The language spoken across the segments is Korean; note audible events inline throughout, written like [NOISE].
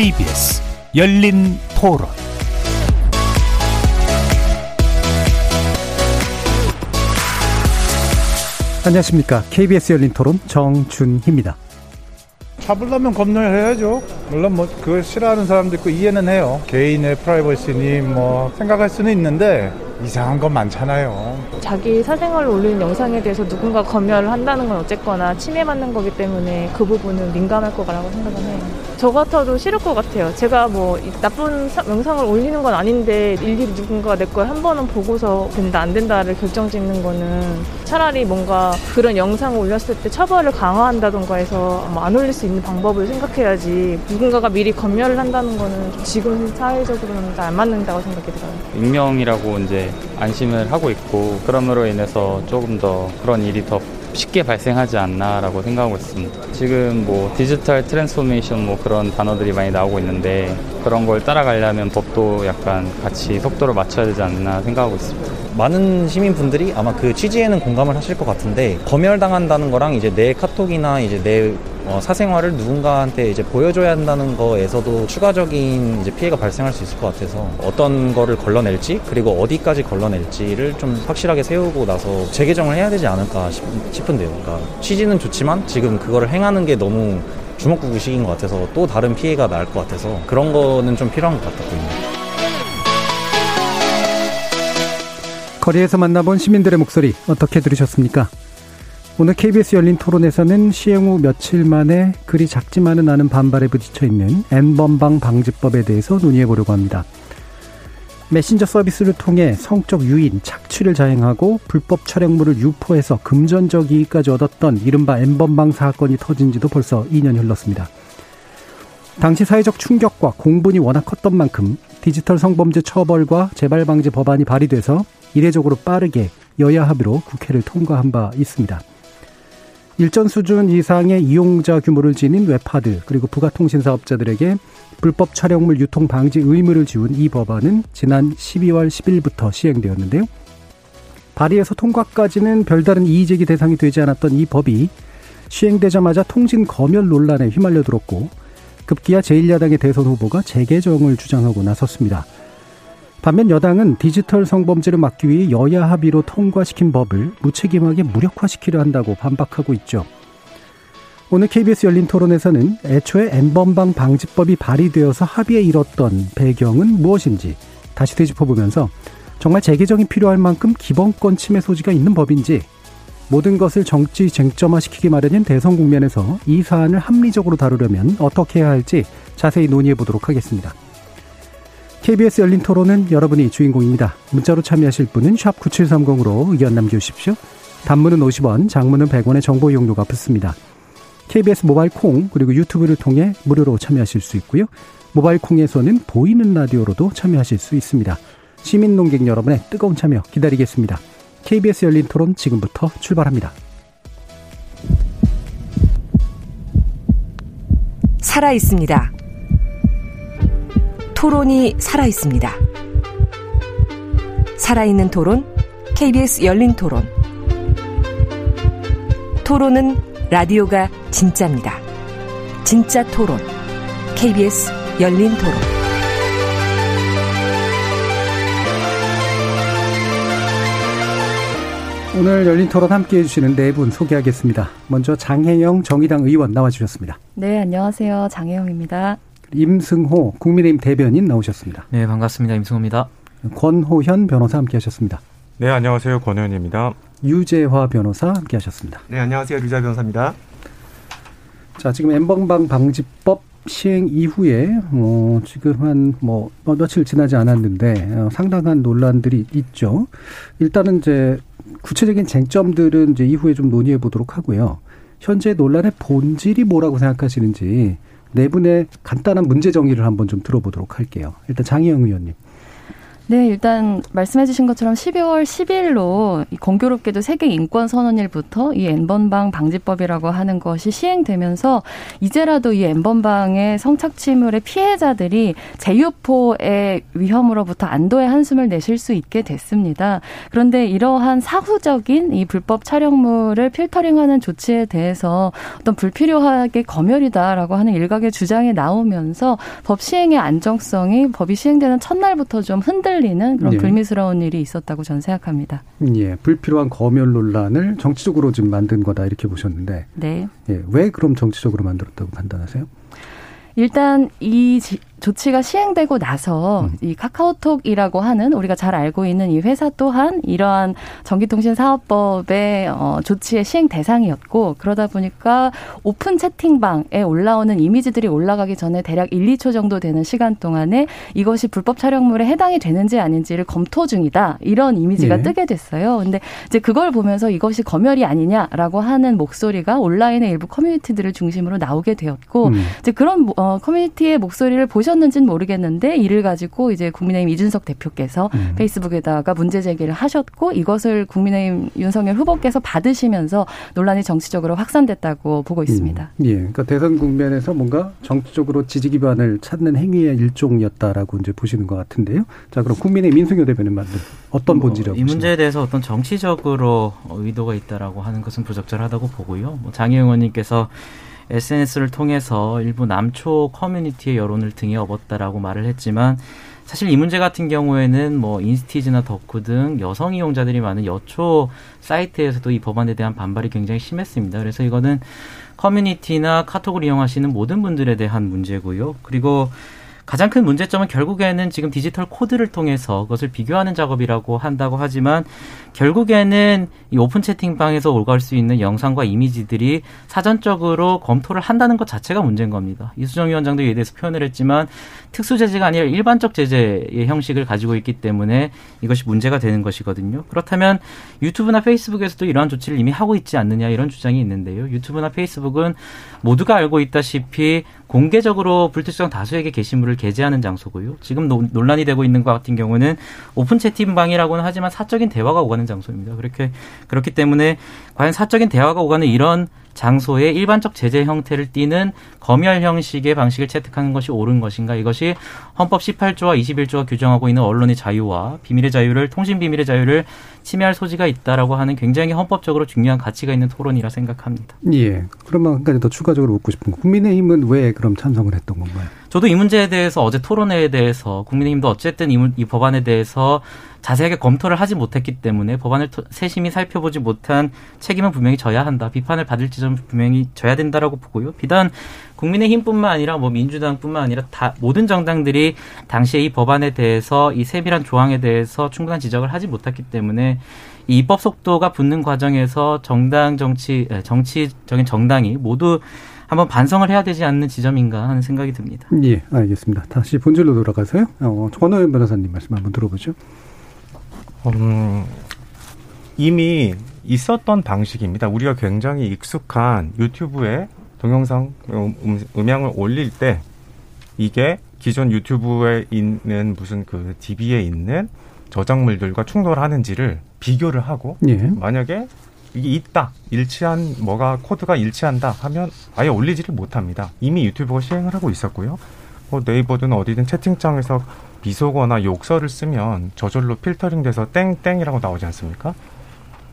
KBS 열린 토론 안녕하십니까. KBS 열린 토론 정준희입니다. 잡으려면 검열 해야죠. 물론 뭐 그걸 싫어하는 사람도 있고 이해는 해요. 개인의 프라이버시니 뭐 생각할 수는 있는데 이상한 건 많잖아요. 자기 사생활을 올리는 영상에 대해서 누군가 검열을 한다는 건 어쨌거나 침해받는 거기 때문에 그 부분은 민감할 거라고 생각은 해요. 저 같아도 싫을 것 같아요. 제가 뭐 나쁜 사, 영상을 올리는 건 아닌데 일일이 누군가 내 걸 한 번은 보고서 된다 안 된다를 결정 짓는 거는 차라리 뭔가 그런 영상을 올렸을 때 처벌을 강화한다던가 해서 뭐 안 올릴 수 있는 방법을 생각해야지 누군가가 미리 검열을 한다는 거는 지금 사회적으로는 안 맞는다고 생각이 들어요. 익명이라고 이제 안심을 하고 있고 그럼으로 인해서 조금 더 그런 일이 더 쉽게 발생하지 않나라고 생각하고 있습니다. 지금 뭐 디지털 transformation 뭐 그런 단어들이 많이 나오고 있는데 그런 걸 따라가려면 법도 약간 같이 속도를 맞춰야 되지 않나 생각하고 있습니다. 많은 시민분들이 아마 그 취지에는 공감을 하실 것 같은데 검열당한다는 거랑 이제 내 카톡이나 이제 내 어, 사생활을 누군가한테 이제 보여줘야 한다는 거에서도 추가적인 이제 피해가 발생할 수 있을 것 같아서 어떤 거를 걸러낼지 그리고 어디까지 걸러낼지를 좀 확실하게 세우고 나서 재개정을 해야 되지 않을까 싶, 은데요 그러니까 취지는 좋지만 지금 그거를 행하는 게 너무 주먹구구식인 것 같아서 또 다른 피해가 날 것 같아서 그런 거는 좀 필요한 것 같았거든요. 거리에서 만나본 시민들의 목소리 어떻게 들으셨습니까? 오늘 KBS 열린 토론에서는 시행 후 며칠 만에 그리 작지만은 않은 반발에 부딪혀 있는 N번방 방지법에 대해서 논의해 보려고 합니다. 메신저 서비스를 통해 성적 유인, 착취를 자행하고 불법 촬영물을 유포해서 금전적 이익까지 얻었던 이른바 N번방 사건이 터진 지도 벌써 2년이 흘렀습니다. 당시 사회적 충격과 공분이 워낙 컸던 만큼 디지털 성범죄 처벌과 재발 방지 법안이 발의돼서 이례적으로 빠르게 여야 합의로 국회를 통과한 바 있습니다. 일정 수준 이상의 이용자 규모를 지닌 웹하드 그리고 부가통신 사업자들에게 불법 촬영물 유통 방지 의무를 지운 이 법안은 지난 12월 10일부터 시행되었는데요. 발의에서 통과까지는 별다른 이의제기 대상이 되지 않았던 이 법이 시행되자마자 통신 검열 논란에 휘말려 들었고 급기야 제1야당의 대선 후보가 재개정을 주장하고 나섰습니다. 반면 여당은 디지털 성범죄를 막기 위해 여야 합의로 통과시킨 법을 무책임하게 무력화시키려 한다고 반박하고 있죠. 오늘 KBS 열린 토론에서는 애초에 N번방 방지법이 발의되어서 합의에 이뤘던 배경은 무엇인지 다시 되짚어보면서 정말 재개정이 필요할 만큼 기본권 침해 소지가 있는 법인지 모든 것을 정치 쟁점화시키기 마련인 대선 국면에서 이 사안을 합리적으로 다루려면 어떻게 해야 할지 자세히 논의해 보도록 하겠습니다. KBS 열린 토론은 여러분이 주인공입니다. 문자로 참여하실 분은 9730으로 의견 남겨주십시오. 단문은 50원, 장문은 100원의 정보 이용료가 붙습니다. KBS 모바일 콩 그리고 유튜브를 통해 무료로 참여하실 수 있고요. 모바일 콩에서는 보이는 라디오로도 참여하실 수 있습니다. 시민 농객 여러분의 뜨거운 참여 기다리겠습니다. KBS 열린 토론 지금부터 출발합니다. 살아 있습니다. 토론이 살아 있습니다. 살아있는 토론, KBS 열린 토론. 토론은 라디오가 진짜입니다. 진짜 토론, KBS 열린 토론. 오늘 열린 토론 함께 해주시는 네 분 소개하겠습니다. 먼저 장혜영 정의당 의원 나와주셨습니다. 네, 안녕하세요. 장혜영입니다. 임승호 국민의힘 대변인 나오셨습니다. 네, 반갑습니다. 임승호입니다. 권호현 변호사 함께 하셨습니다. 네, 안녕하세요. 권호현입니다. 유재화 변호사 함께 하셨습니다. 네, 안녕하세요. 유재화 변호사입니다. 자, 지금 엠번방 방지법 시행 이후에 뭐 지금 한뭐 며칠 지나지 않았는데 어, 상당한 논란들이 있죠. 일단은 이제 구체적인 쟁점들은 이제 이후에 좀 논의해 보도록 하고요. 현재 논란의 본질이 뭐라고 생각하시는지 네 분의 간단한 문제 정리를 한번 좀 들어보도록 할게요. 일단 장희영 의원님. 네, 일단 말씀해주신 것처럼 12월 10일로 공교롭게도 세계 인권 선언일부터 이 N번방 방지법이라고 하는 것이 시행되면서 이제라도 이 N번방의 성착취물의 피해자들이 재유포의 위험으로부터 안도의 한숨을 내쉴 수 있게 됐습니다. 그런데 이러한 사후적인 이 불법 촬영물을 필터링하는 조치에 대해서 어떤 불필요하게 검열이다라고 하는 일각의 주장이 나오면서 법 시행의 안정성이 법이 시행되는 첫날부터 좀 흔들 리는 그런 예. 불미스러운 일이 있었다고 저는 생각합니다. 예, 불필요한 검열 논란을 정치적으로 지금 만든 거다 이렇게 보셨는데, 네. 예, 왜 그럼 정치적으로 만들었다고 판단하세요? 일단 이 지- 조치가 시행되고 나서 음. 이 카카오톡이라고 하는 우리가 잘 알고 있는 이 회사 또한 이러한 전기통신사업법의 어, 조치의 시행 대상이었고 그러다 보니까 오픈 채팅방에 올라오는 이미지들이 올라가기 전에 대략 1, 2초 정도 되는 시간 동안에 이것이 불법 촬영물에 해당이 되는지 아닌지를 검토 중이다 이런 이미지가 예. 뜨게 됐어요. 근데 이제 그걸 보면서 이것이 검열이 아니냐라고 하는 목소리가 온라인의 일부 커뮤니티들을 중심으로 나오게 되었고 음. 이제 그런 어, 커뮤니티의 목소리를 보 셨는지는 모르겠는데 이를 가지고 이제 국민의힘 이준석 대표께서 음. 페이스북에다가 문제 제기를 하셨고 이것을 국민의힘 윤석열 후보께서 받으시면서 논란이 정치적으로 확산됐다고 보고 있습니다. 음, 예, 그러니까 대선 국면에서 뭔가 정치적으로 지지 기반을 찾는 행위의 일종이었다라고 이제 보시는 것 같은데요. 자, 그럼 국민의 민승효 대변인 만든 어떤 뭐, 본질이라고 이 보시나요? 문제에 대해서 어떤 정치적으로 어, 의도가 있다라고 하는 것은 부적절하다고 보고요. 뭐 장애 의원님께서 SNS를 통해서 일부 남초 커뮤니티의 여론을 등에 업었다라고 말을 했지만 사실 이 문제 같은 경우에는 뭐 인스티즈나 덕후 등 여성 이용자들이 많은 여초 사이트에서도 이 법안에 대한 반발이 굉장히 심했습니다. 그래서 이거는 커뮤니티나 카톡을 이용하시는 모든 분들에 대한 문제고요. 그리고 가장 큰 문제점은 결국에는 지금 디지털 코드를 통해서 그것을 비교하는 작업이라고 한다고 하지만 결국에는 이 오픈 채팅방에서 오갈 수 있는 영상과 이미지들이 사전적으로 검토를 한다는 것 자체가 문제인 겁니다. 이수정 위원장도 이에 대해서 표현을 했지만 특수 제재가 아니라 일반적 제재의 형식을 가지고 있기 때문에 이것이 문제가 되는 것이거든요. 그렇다면 유튜브나 페이스북에서도 이러한 조치를 이미 하고 있지 않느냐 이런 주장이 있는데요. 유튜브나 페이스북은 모두가 알고 있다시피 공개적으로 불특정 다수에게 게시물을 게재하는 장소고요. 지금 노- 논란이 되고 있는 것 같은 경우는 오픈 채팅방이라고는 하지만 사적인 대화가 오가는 장소입니다. 그렇게 그렇기 때문에 과연 사적인 대화가 오가는 이런 장소에 일반적 제재 형태를 띠는 검열 형식의 방식을 채택하는 것이 옳은 것인가? 이것이 헌법 18조와 21조가 규정하고 있는 언론의 자유와 비밀의 자유를 통신 비밀의 자유를 침해할 소지가 있다라고 하는 굉장히 헌법적으로 중요한 가치가 있는 토론이라 생각합니다. 예, 그러면 한 가지 더 추가적으로 묻고 싶은 거. 국민의힘은 왜 그럼 찬성을 했던 건가요? 저도 이 문제에 대해서 어제 토론회에 대해서 국민의힘도 어쨌든 이, 문- 이 법안에 대해서 자세하게 검토를 하지 못했기 때문에 법안을 토- 세심히 살펴보지 못한 책임은 분명히 져야 한다. 비판을 받을 지점은 분명히 져야 된다라고 보고요. 비단 국민의힘뿐만 아니라 뭐 민주당뿐만 아니라 다 모든 정당들이 당시에 이 법안에 대해서 이 세밀한 조항에 대해서 충분한 지적을 하지 못했기 때문에 이 입법 속도가 붙는 과정에서 정당 정치 에, 정치적인 정당이 모두 한번 반성을 해야 되지 않는 지점인가 하는 생각이 듭니다. 예, 알겠습니다. 다시 본질로 돌아가서요. 어, 권호연 변호사님 말씀 한번 들어보죠. 음, 이미 있었던 방식입니다. 우리가 굉장히 익숙한 유튜브에 동영상 음, 음향을 올릴 때 이게 기존 유튜브에 있는 무슨 그 DB에 있는 저작물들과 충돌하는지를 비교를 하고 예. 만약에 이게 있다 일치한 뭐가 코드가 일치한다 하면 아예 올리지를 못합니다. 이미 유튜브가 시행을 하고 있었고요. 뭐 네이버든 어디든 채팅창에서 비속어나 욕설을 쓰면 저절로 필터링돼서 땡땡이라고 나오지 않습니까?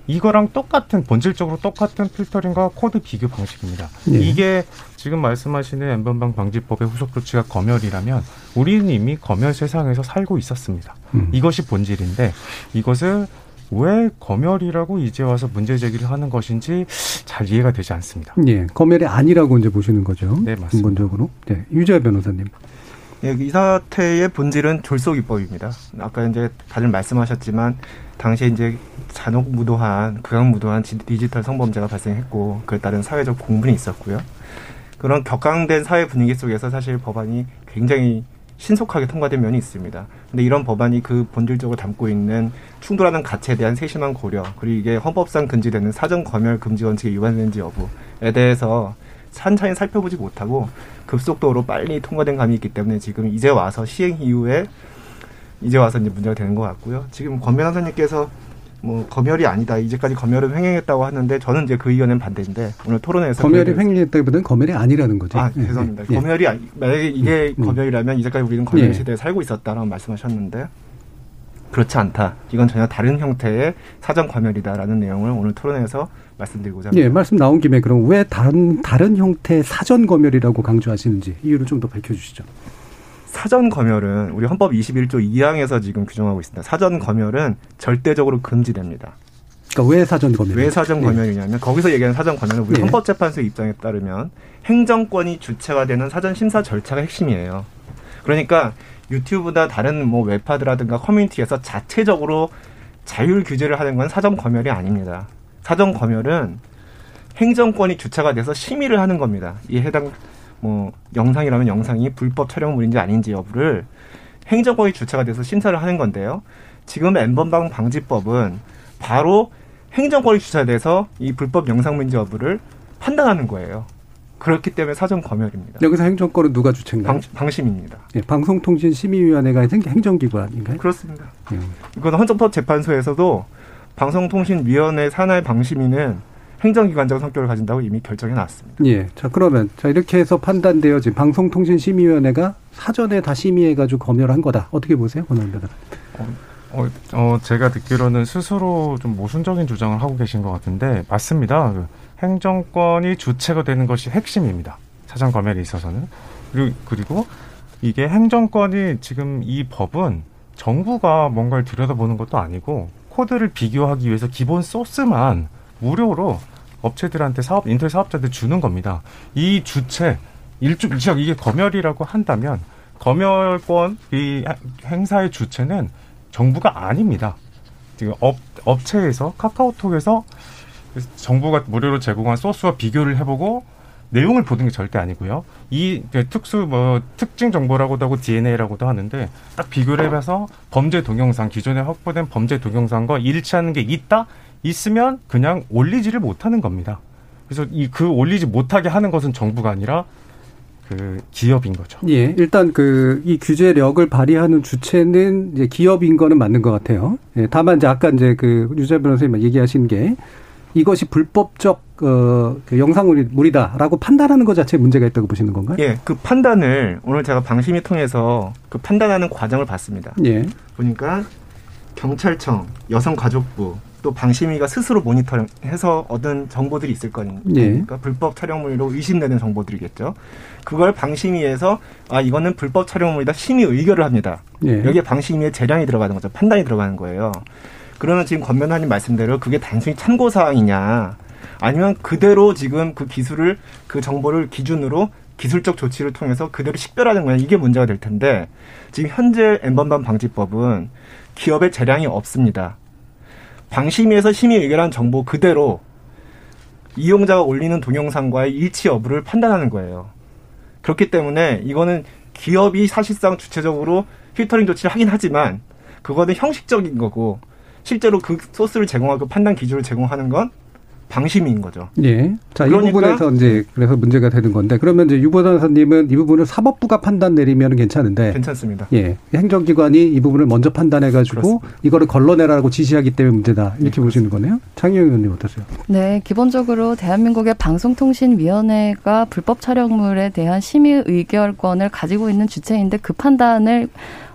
이거랑 똑같은 본질적으로 똑같은 필터링과 코드 비교 방식입니다. 예. 이게 지금 말씀하시는 N번방 방지법의 후속 조치가 검열이라면 우리는 이미 검열 세상에서 살고 있었습니다. 음. 이것이 본질인데 이것을 왜 검열이라고 이제 와서 문제 제기를 하는 것인지 잘 이해가 되지 않습니다. 예, 검열이 아니라고 이제 보시는 거죠. 네, 맞습니다. 근본적으로. 네, 유재 변호사님. 예, 이 사태의 본질은 졸속 입법입니다. 아까 이제 다들 말씀하셨지만 당시에 이제 잔혹 무도한 극악 무도한 지- 디지털 성범죄가 발생했고 그에 따른 사회적 공분이 있었고요. 그런 격앙된 사회 분위기 속에서 사실 법안이 굉장히 신속하게 통과된 면이 있습니다. 근데 이런 법안이 그 본질적으로 담고 있는 충돌하는 가치에 대한 세심한 고려, 그리고 이게 헌법상 금지되는 사전 검열 금지 원칙에 위반되는지 여부에 대해서 천천히 살펴보지 못하고 급속도로 빨리 통과된 감이 있기 때문에 지금 이제 와서 시행 이후에 이제 와서 이제 문제가 되는 것 같고요. 지금 권 변호사님께서 뭐 검열이 아니다. 이제까지 검열을 횡행했다고 하는데 저는 이제 그 의견은 반대인데 오늘 토론회에서 검열이 횡행했다기보다는 검열이 아니라는 거죠. 아 예, 죄송합니다. 예. 검열이 아니- 만약에 이게 음, 음. 검열이라면 이제까지 우리는 검열 예. 시대에 살고 있었다라고 말씀하셨는데 그렇지 않다. 이건 전혀 다른 형태의 사전 검열이다라는 내용을 오늘 토론회에서 말씀드리고자 합니다. 예, 말씀 나온 김에 그럼 왜 다른 다른 형태의 사전 검열이라고 강조하시는지 이유를 좀 더 밝혀 주시죠. 사전 검열은 우리 헌법 21조 2항에서 지금 규정하고 있습니다. 사전 검열은 절대적으로 금지됩니다. 그러니까 왜 사전 검열? 왜 사전 검열이냐면 거기서 얘기하는 사전 검열은 우리 예. 헌법재판소의 입장에 따르면 행정권이 주체가 되는 사전 심사 절차가 핵심이에요. 그러니까 유튜브나 다른 뭐 웹하드라든가 커뮤니티에서 자체적으로 자율 규제를 하는 건 사전 검열이 아닙니다. 사전 검열은 행정권이 주체가 돼서 심의를 하는 겁니다. 이 해당 뭐 영상이라면 영상이 불법 촬영물인지 아닌지 여부를 행정권이 주체가 돼서 심사를 하는 건데요. 지금 엠번방 방지법은 바로 행정권이 주체돼서 이 불법 영상물인지 여부를 판단하는 거예요. 그렇기 때문에 사전 검열입니다. 여기서 행정권은 누가 주체인가요? 방, 방심입니다. 예, 방송통신심의위원회가 행- 행정기관인가요? 그렇습니다. 예. 이건 헌법재판소에서도 방송통신위원회 산하의 방심위는 행정기관적 성격을 가진다고 이미 결정해 놨습니다. 예. 자, 그러면, 자, 이렇게 해서 판단되어 지금 방송통신심의위원회가 사전에 다 심의해가지고 검열한 거다. 어떻게 보세요? 오늘 변호사. 어, 어, 제가 듣기로는 스스로 좀 모순적인 주장을 하고 계신 것 같은데 맞습니다. 그 행정권이 주체가 되는 것이 핵심입니다. 사전 검열에 있어서는 그리고, 그리고 이게 행정권이 지금 이 법은 정부가 뭔가를 들여다보는 것도 아니고 코드를 비교하기 위해서 기본 소스만 무료로 업체들한테 사업 인터넷 사업자들 주는 겁니다. 이 주체 일주 이게 검열이라고 한다면 검열권 이 행사의 주체는 정부가 아닙니다. 지금 업, 업체에서 카카오톡에서 정부가 무료로 제공한 소스와 비교를 해보고 내용을 보는 게 절대 아니고요. 이 특수 뭐 특징 정보라고도 하고 DNA라고도 하는데 딱 비교를 해봐서 범죄 동영상 기존에 확보된 범죄 동영상과 일치하는 게 있다 있으면 그냥 올리지를 못하는 겁니다. 그래서 이 그 올리지 못하게 하는 것은 정부가 아니라 그 기업인 거죠. 예, 일단 그 이 규제력을 발휘하는 주체는 이제 기업인 거는 맞는 것 같아요. 예, 다만 이제 아까 이제 그 유재 변호사님 얘기하신 게 이것이 불법적 어, 그 영상물이다라고 판단하는 것 자체에 문제가 있다고 보시는 건가요? 예, 그 판단을 오늘 제가 방심위 통해서 그 판단하는 과정을 봤습니다. 예. 보니까 경찰청, 여성가족부, 또 방심위가 스스로 모니터링해서 얻은 정보들이 있을 거니까 예. 불법 촬영물로 의심되는 정보들이겠죠. 그걸 방심위에서 아 이거는 불법 촬영물이다 심의 의결을 합니다. 예. 여기에 방심위의 재량이 들어가는 거죠. 판단이 들어가는 거예요. 그러면 지금 권 변호사님 말씀대로 그게 단순히 참고 사항이냐 아니면 그대로 지금 그 기술을 그 정보를 기준으로 기술적 조치를 통해서 그대로 식별하는 거냐 이게 문제가 될 텐데 지금 현재 엠번방 방지법은 기업의 재량이 없습니다. 방심위에서 심의 의결한 정보 그대로 이용자가 올리는 동영상과의 일치 여부를 판단하는 거예요. 그렇기 때문에 이거는 기업이 사실상 주체적으로 필터링 조치를 하긴 하지만 그거는 형식적인 거고 실제로 그 소스를 제공하고 판단 기준을 제공하는 건 방심인 거죠. 예. 자, 이 그러니까- 부분에서 이제 그래서 문제가 되는 건데 그러면 이제 유보 변호사님은 이 부분을 사법부가 판단 내리면 괜찮은데 괜찮습니다. 예. 행정기관이 이 부분을 먼저 판단해 가지고 이거를 걸러내라고 지시하기 때문에 문제다. 이렇게 보시는 거네요. 장영 의원님 어떠세요? 네, 기본적으로 대한민국의 방송통신위원회가 불법 촬영물에 대한 심의 의결권을 가지고 있는 주체인데 그 판단을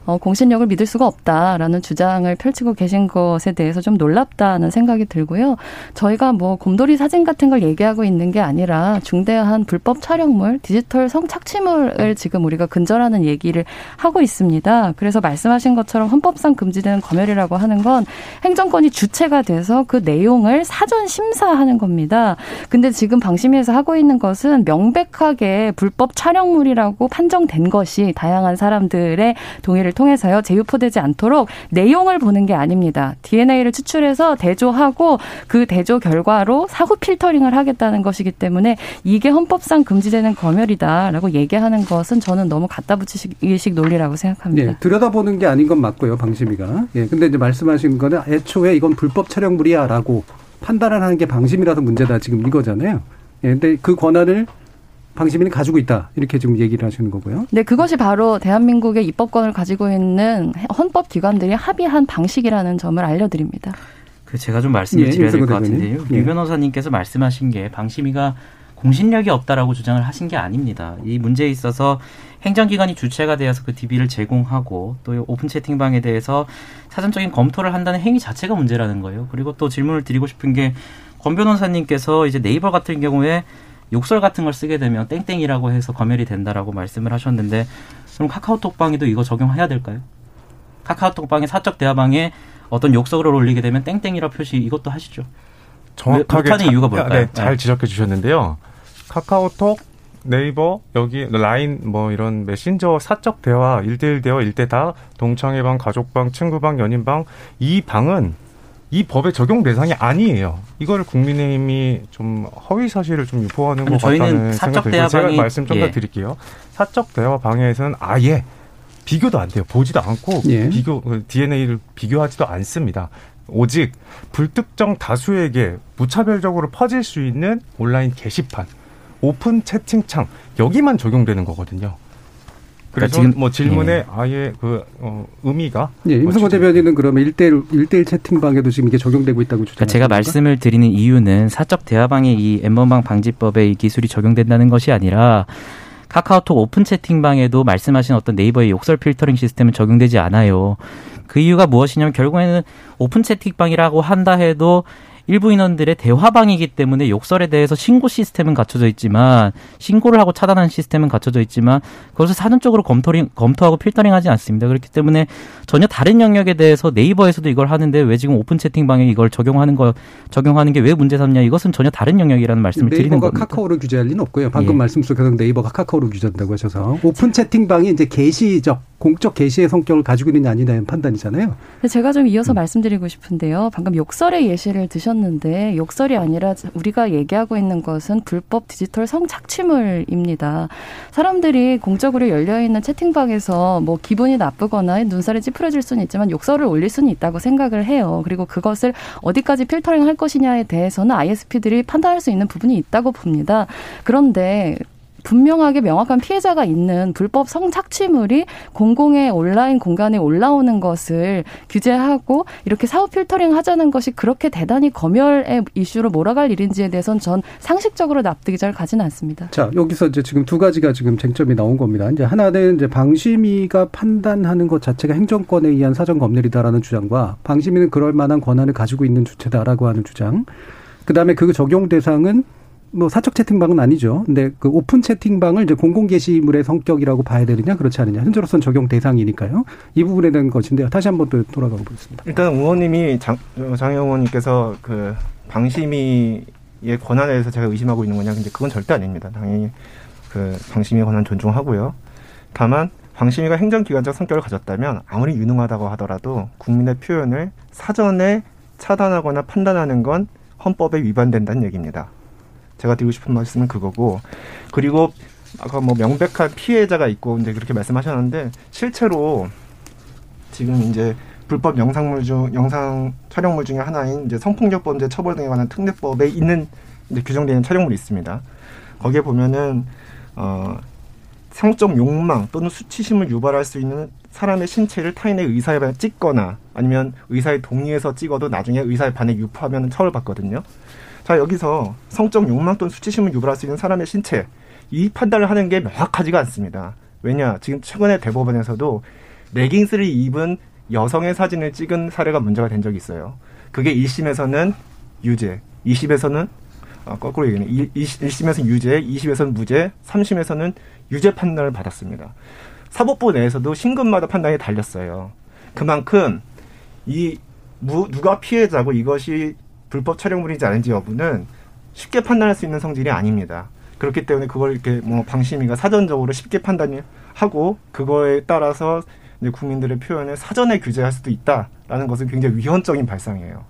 어, 공신력을 믿을 수가 없다라는 주장을 펼치고 계신 것에 대해서 좀 놀랍다는 생각이 들고요. 저희가 뭐 곰돌이 사진 같은 걸 얘기하고 있는 게 아니라 중대한 불법 촬영물, 디지털 성착취물을 지금 우리가 근절하는 얘기를 하고 있습니다. 그래서 말씀하신 것처럼 헌법상 금지되는 검열이라고 하는 건 행정권이 주체가 돼서 그 내용을 사전 심사하는 겁니다. 근데 지금 방심위에서 하고 있는 것은 명백하게 불법 촬영물이라고 판정된 것이 다양한 사람들의 동의를 통해서요 재유포되지 않도록 내용을 보는 게 아닙니다. DNA를 추출해서 대조하고 그 대조 결과로 사후 필터링을 하겠다는 것이기 때문에 이게 헌법상 금지되는 검열이다라고 얘기하는 것은 저는 너무 갖다 붙이식 논리라고 생각합니다. 예, 들여다보는 게 아닌 건 맞고요, 방심위가. 예, 근데 이제 말씀하신 거는 애초에 이건 불법 촬영물이야라고 판단을 하는 게 방심이라서 문제다 지금 이거잖아요. 예, 근데 그 권한을 방시민이 가지고 있다 이렇게 지금 얘기를 하시는 거고요. 네, 그것이 바로 대한민국의 입법권을 가지고 있는 헌법 기관들이 합의한 방식이라는 점을 알려드립니다. 그 제가 좀 말씀을 예, 드려야 될 것 같은데요. 예. 류 변호사님께서 말씀하신 게 방심위가 공신력이 없다라고 주장을 하신 게 아닙니다. 이 문제에 있어서 행정기관이 주체가 되어서 그 DB를 제공하고 또 오픈 채팅방에 대해서 사전적인 검토를 한다는 행위 자체가 문제라는 거예요. 그리고 또 질문을 드리고 싶은 게 권 변호사님께서 이제 네이버 같은 경우에 욕설 같은 걸 쓰게 되면 땡땡이라고 해서 검열이 된다라고 말씀을 하셨는데 그럼 카카오톡방에도 이거 적용해야 될까요? 카카오톡방의 사적 대화방에 어떤 욕설을 올리게 되면 땡땡이라 표시 이것도 하시죠. 정확하게 못하는 자- 이유가 뭘까요? 네, 잘 지적해 주셨는데요. 카카오톡, 네이버, 여기 라인 뭐 이런 메신저 사적 대화, 일대일 대화, 일대다 동창회 방, 가족방, 친구방, 연인방 이 방은 이 법의 적용 대상이 아니에요. 이거를 국민의힘이 좀 허위 사실을 좀 유포하는 것 같다는 생각이 들고 제가 말씀 좀더 예. 드릴게요. 사적 대화 방에서는 아예 비교도 안 돼요. 보지도 않고 예. 비교 DNA를 비교하지도 않습니다. 오직 불특정 다수에게 무차별적으로 퍼질 수 있는 온라인 게시판, 오픈 채팅창 여기만 적용되는 거거든요. 그래서 그러니까 지금- 뭐 질문에 아예 그 어, 의미가 예, 임성호 뭐 대변인은 그러면 일대일일대일 채팅방에도 지금 이게 적용되고 있다고 주장하십니까? 그러니까 제가 말씀을 드리는 이유는 사적 대화방에 이 N번방 방지법의 이 기술이 적용된다는 것이 아니라 카카오톡 오픈 채팅방에도 말씀하신 어떤 네이버의 욕설 필터링 시스템은 적용되지 않아요. 그 이유가 무엇이냐면 결국에는 오픈 채팅방이라고 한다 해도 일부 인원들의 대화방이기 때문에 욕설에 대해서 신고 시스템은 갖춰져 있지만 신고를 하고 차단하는 시스템은 갖춰져 있지만 그것을 사전적으로 검토링, 검토하고 필터링하지 않습니다. 그렇기 때문에 전혀 다른 영역에 대해서 네이버에서도 이걸 하는데 왜 지금 오픈 채팅방에 이걸 적용하는 거 적용하는 게 왜 문제 삼냐 이것은 전혀 다른 영역이라는 말씀을 드리는 네이버가 겁니다. 카카오를 규제할 리는 없고요. 방금 예. 말씀 속에서 네이버가 카카오를 규제한다고 하셔서 오픈 채팅방이 이제 게시적 공적 게시의 성격을 가지고 있느냐 아니냐는 판단이잖아요. 제가 좀 음. 이어서 말씀드리고 싶은데요. 방금 욕설의 예시를 드셨 는데 욕설이 아니라 우리가 얘기하고 있는 것은 불법 디지털 성착취물입니다. 사람들이 공적으로 열려 있는 채팅방에서 뭐 기분이 나쁘거나 눈살이 찌푸려질 수는 있지만 욕설을 올릴 수는 있다고 생각을 해요. 그리고 그것을 어디까지 필터링 할 것이냐에 대해서는 ISP들이 판단할 수 있는 부분이 있다고 봅니다. 그런데 분명하게 명확한 피해자가 있는 불법 성착취물이 공공의 온라인 공간에 올라오는 것을 규제하고 이렇게 사후 필터링 하자는 것이 그렇게 대단히 검열의 이슈로 몰아갈 일인지에 대해서는 전 상식적으로 납득이 잘 가지는 않습니다. 자, 여기서 이제 지금 두 가지가 지금 쟁점이 나온 겁니다. 이제 하나는 이제 방심위가 판단하는 것 자체가 행정권에 의한 사전 검열이다라는 주장과 방심위는 그럴 만한 권한을 가지고 있는 주체다라고 하는 주장. 그다음에 그 적용 대상은 뭐 사적 채팅방은 아니죠. 근데 그 오픈 채팅방을 이제 공공 게시물의 성격이라고 봐야 되느냐 그렇지 않느냐. 현재로서는 적용 대상이니까요. 이 부분에 대한 것인데요. 다시 한번 또 돌아가 보겠습니다. 일단 의원님이 장, 어, 장영 의원님께서 그 방심위의 권한에 대해서 제가 의심하고 있는 거냐? 근데 그건 절대 아닙니다. 당연히 그 방심위 권한 존중하고요. 다만 방심위가 행정기관적 성격을 가졌다면 아무리 유능하다고 하더라도 국민의 표현을 사전에 차단하거나 판단하는 건 헌법에 위반된다는 얘기입니다. 제가 드리고 싶은 말씀은 그거고 그리고 아까 뭐 명백한 피해자가 있고 이제 그렇게 말씀하셨는데 실제로 지금 이제 불법 영상물 중 영상 촬영물 중에 하나인 이제 성폭력 범죄 처벌 등에 관한 특례법에 있는 이제 규정되는 촬영물이 있습니다. 거기에 보면은 어 성적 욕망 또는 수치심을 유발할 수 있는 사람의 신체를 타인의 의사에 반해 찍거나 아니면 의사의 동의해서 찍어도 나중에 의사의 반에 유포하면 처벌받거든요. 자 여기서 성적 욕망 또는 수치심을 유발할 수 있는 사람의 신체 이 판단을 하는 게 명확하지가 않습니다. 왜냐 지금 최근에 대법원에서도 레깅스를 입은 여성의 사진을 찍은 사례가 문제가 된 적이 있어요. 그게 1심에서는 유죄, 2심에서는 아, 거꾸로 얘기하네. 1 심에서는 유죄, 2심에서는 무죄, 3심에서는 유죄 판단을 받았습니다. 사법부 내에서도 신금마다 판단이 달렸어요. 그만큼 이 무, 누가 피해자고 이것이 불법 촬영물인지 아닌지 여부는 쉽게 판단할 수 있는 성질이 아닙니다. 그렇기 때문에 그걸 이렇게 뭐 방심위가 사전적으로 쉽게 판단을 하고 그거에 따라서 국민들의 표현을 사전에 규제할 수도 있다라는 것은 굉장히 위헌적인 발상이에요.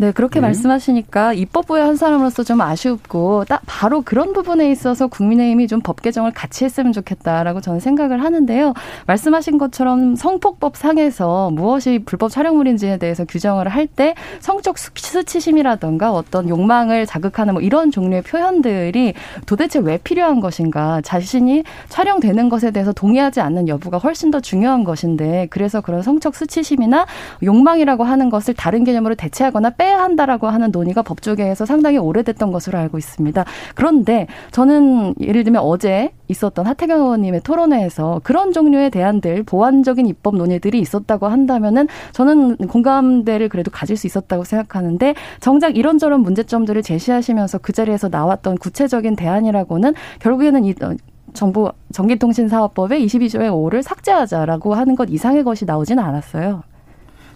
네, 그렇게 네. 말씀하시니까 입법부의 한 사람으로서 좀 아쉽고 딱 바로 그런 부분에 있어서 국민의힘이 좀 법 개정을 같이 했으면 좋겠다라고 저는 생각을 하는데요. 말씀하신 것처럼 성폭법 상에서 무엇이 불법 촬영물인지에 대해서 규정을 할 때 성적 수- 수치심이라던가 어떤 욕망을 자극하는 뭐 이런 종류의 표현들이 도대체 왜 필요한 것인가 자신이 촬영되는 것에 대해서 동의하지 않는 여부가 훨씬 더 중요한 것인데 그래서 그런 성적 수치심이나 욕망이라고 하는 것을 다른 개념으로 대체하거나 빼야 한다라고 하는 논의가 법조계에서 상당히 오래됐던 것으로 알고 있습니다. 그런데 저는 예를 들면 어제 있었던 하태경 의원님의 토론회에서 그런 종류의 대안들 보완적인 입법 논의들이 있었다고 한다면은 저는 공감대를 그래도 가질 수 있었다고 생각하는데 정작 이런저런 문제점들을 제시하시면서 그 자리에서 나왔던 구체적인 대안이라고는 결국에는 이 어, 정부 전기통신사업법의 22조의 5를 삭제하자라고 하는 것 이상의 것이 나오지는 않았어요.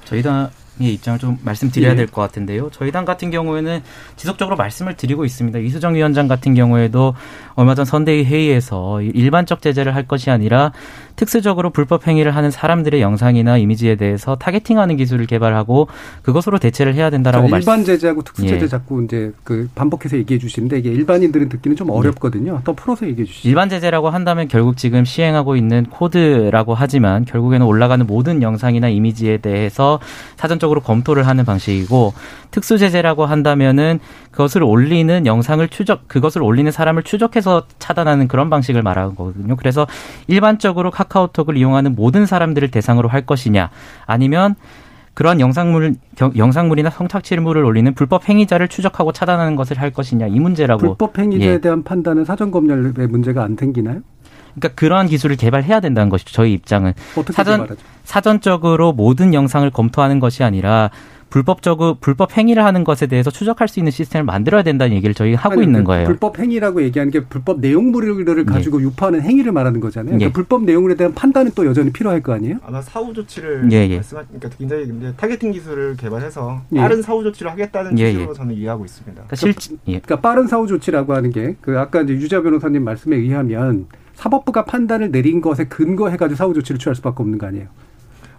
저희 당의 입장을 좀 말씀드려야 예. 될것 같은데요. 저희 당 같은 경우에는 지속적으로 말씀을 드리고 있습니다. 이수정 위원장 같은 경우에도 얼마 전 선대위 회의에서 일반적 제재를 할 것이 아니라 특수적으로 불법 행위를 하는 사람들의 영상이나 이미지에 대해서 타겟팅하는 기술을 개발하고 그것으로 대체를 해야 된다라고 그러니까 일반. 제재하고 특수 제재 예. 자꾸 이제 그 반복해서 얘기해 주시는데 이게 일반인들은 듣기는 좀 어렵거든요. 더 풀어서 얘기해 주시죠. 일반 제재라고 한다면 결국 지금 시행하고 있는 코드라고 하지만 결국에는 올라가는 모든 영상이나 이미지에 대해서 사전적으로 검토를 하는 방식이고 특수 제재라고 한다면은 그것을 올리는 영상을 추적 그것을 올리는 사람을 추적해서 차단하는 그런 방식을 말하는 거거든요. 그래서 일반적으로 카카오톡을 이용하는 모든 사람들을 대상으로 할 것이냐 아니면 그러한 영상물 경- 영상물이나 성착취물을 올리는 불법 행위자를 추적하고 차단하는 것을 할 것이냐 이 문제라고 불법 행위자에 예. 대한 판단은 사전 검열에 문제가 안 생기나요? 그러니까 그러한 기술을 개발해야 된다는 것이죠. 저희 입장은 사전 개발하죠? 사전적으로 모든 영상을 검토하는 것이 아니라 불법적으로 불법 행위를 하는 것에 대해서 추적할 수 있는 시스템을 만들어야 된다는 얘기를 저희 하고 아니, 있는 그 거예요. 불법 행위라고 얘기하는 게 불법 내용물을 가지고 유포하는 행위를 말하는 거잖아요. 예. 그 불법 내용물에 대한 판단은 또 여전히 필요할 거 아니에요? 아마 사후 조치를 예, 예. 말씀하니까 굉장히 근데 targeting 기술을 개발해서 예. 빠른 사후 조치를 하겠다는 예, 취지로 예. 저는 이해하고 있습니다. 그러니까 실제 예. 그러니까 빠른 사후 조치라고 하는 게 그 아까 이제 유자 변호사님 말씀에 의하면 사법부가 판단을 내린 것에 근거해가지고 사후 조치를 취할 수밖에 없는 거 아니에요?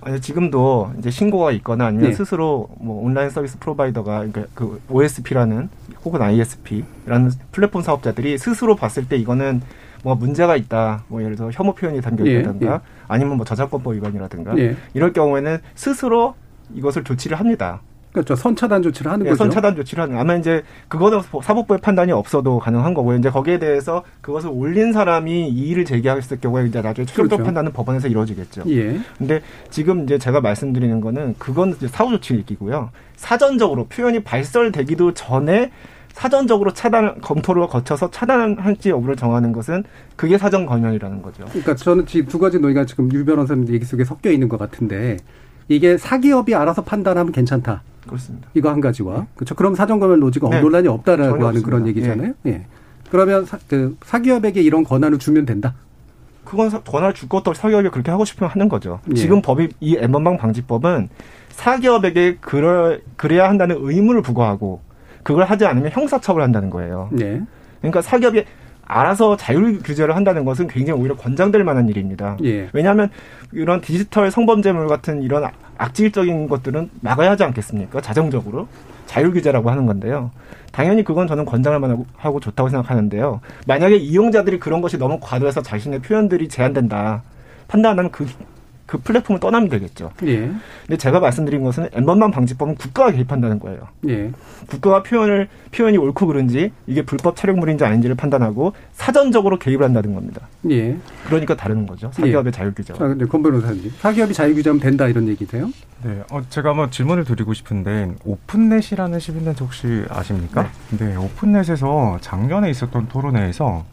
아니 지금도 이제 신고가 있거나 아니면 예. 스스로 뭐 online service provider가 그러니까 그 OSP라는 혹은 ISP라는 플랫폼 사업자들이 스스로 봤을 때 이거는 뭐 문제가 있다. 뭐 예를 들어 혐오 표현이 담겨 있다든가 예, 예. 아니면 뭐 저작권법 위반이라든가 예. 이럴 경우에는 스스로 이것을 조치를 합니다. 그렇죠. 선차단 조치를 하는 예, 거죠. 선차단 조치를 하는 아마 이제 그거는 사법부의 판단이 없어도 가능한 거고요. 이제 거기에 대해서 그것을 올린 사람이 이의를 제기했을 경우에 이제 나중에 최종적 그렇죠. 판단은 법원에서 이루어지겠죠. 예. 근데 지금 이제 제가 말씀드리는 거는 그건 사후 조치 얘기고요. 사전적으로 표현이 발설되기도 전에 사전적으로 차단 검토를 거쳐서 차단할지 여부를 정하는 것은 그게 사전 검열이라는 거죠. 그러니까 저는 지금 두 가지 논의가 지금 유 변호사님 얘기 속에 섞여 있는 것 같은데 이게 사기업이 알아서 판단하면 괜찮다. 그렇습니다. 이거 한 가지와 그렇죠. 그럼 사전검열 노지가 네. 논란이 없다라고 하는 그런 없습니다. 얘기잖아요. 예. 그러면 사, 그 사기업에게 이런 권한을 주면 된다. 그건 사- 권한을 줄 것도 사기업이 그렇게 하고 싶으면 하는 거죠. 예. 지금 법이 이 엠번방 방지법은 사기업에게 그럴 그래야 한다는 의무를 부과하고 그걸 하지 않으면 형사처벌한다는 거예요. 네. 그러니까 사기업이 알아서 자율 규제를 한다는 것은 굉장히 오히려 권장될 만한 일입니다. 예. 왜냐하면 이런 디지털 성범죄물 같은 이런 악질적인 것들은 막아야 하지 않겠습니까? 자정적으로 자율 규제라고 하는 건데요. 당연히 그건 저는 권장할 만하고 좋다고 생각하는데요. 만약에 이용자들이 그런 것이 너무 과도해서 자신의 표현들이 제한된다 판단하면 그, 그 플랫폼을 떠나면 되겠죠. 예. 근데 제가 말씀드린 것은 엠번방 방지법은 국가가 개입한다는 거예요. 예. 국가가 표현을 표현이 옳고 그른지 이게 불법 촬영물인지 아닌지를 판단하고 사전적으로 개입을 한다는 겁니다. 예. 그러니까 다른 거죠. 사기업의 자율 규제와. 자, 근데 권 변호사님. 사기업이 자율규제하면 된다 이런 얘기세요? 네, 어, 제가 한번 질문을 드리고 싶은데 오픈넷이라는 시민단체 혹시 아십니까? 네. 오픈넷에서 작년에 있었던 토론회에서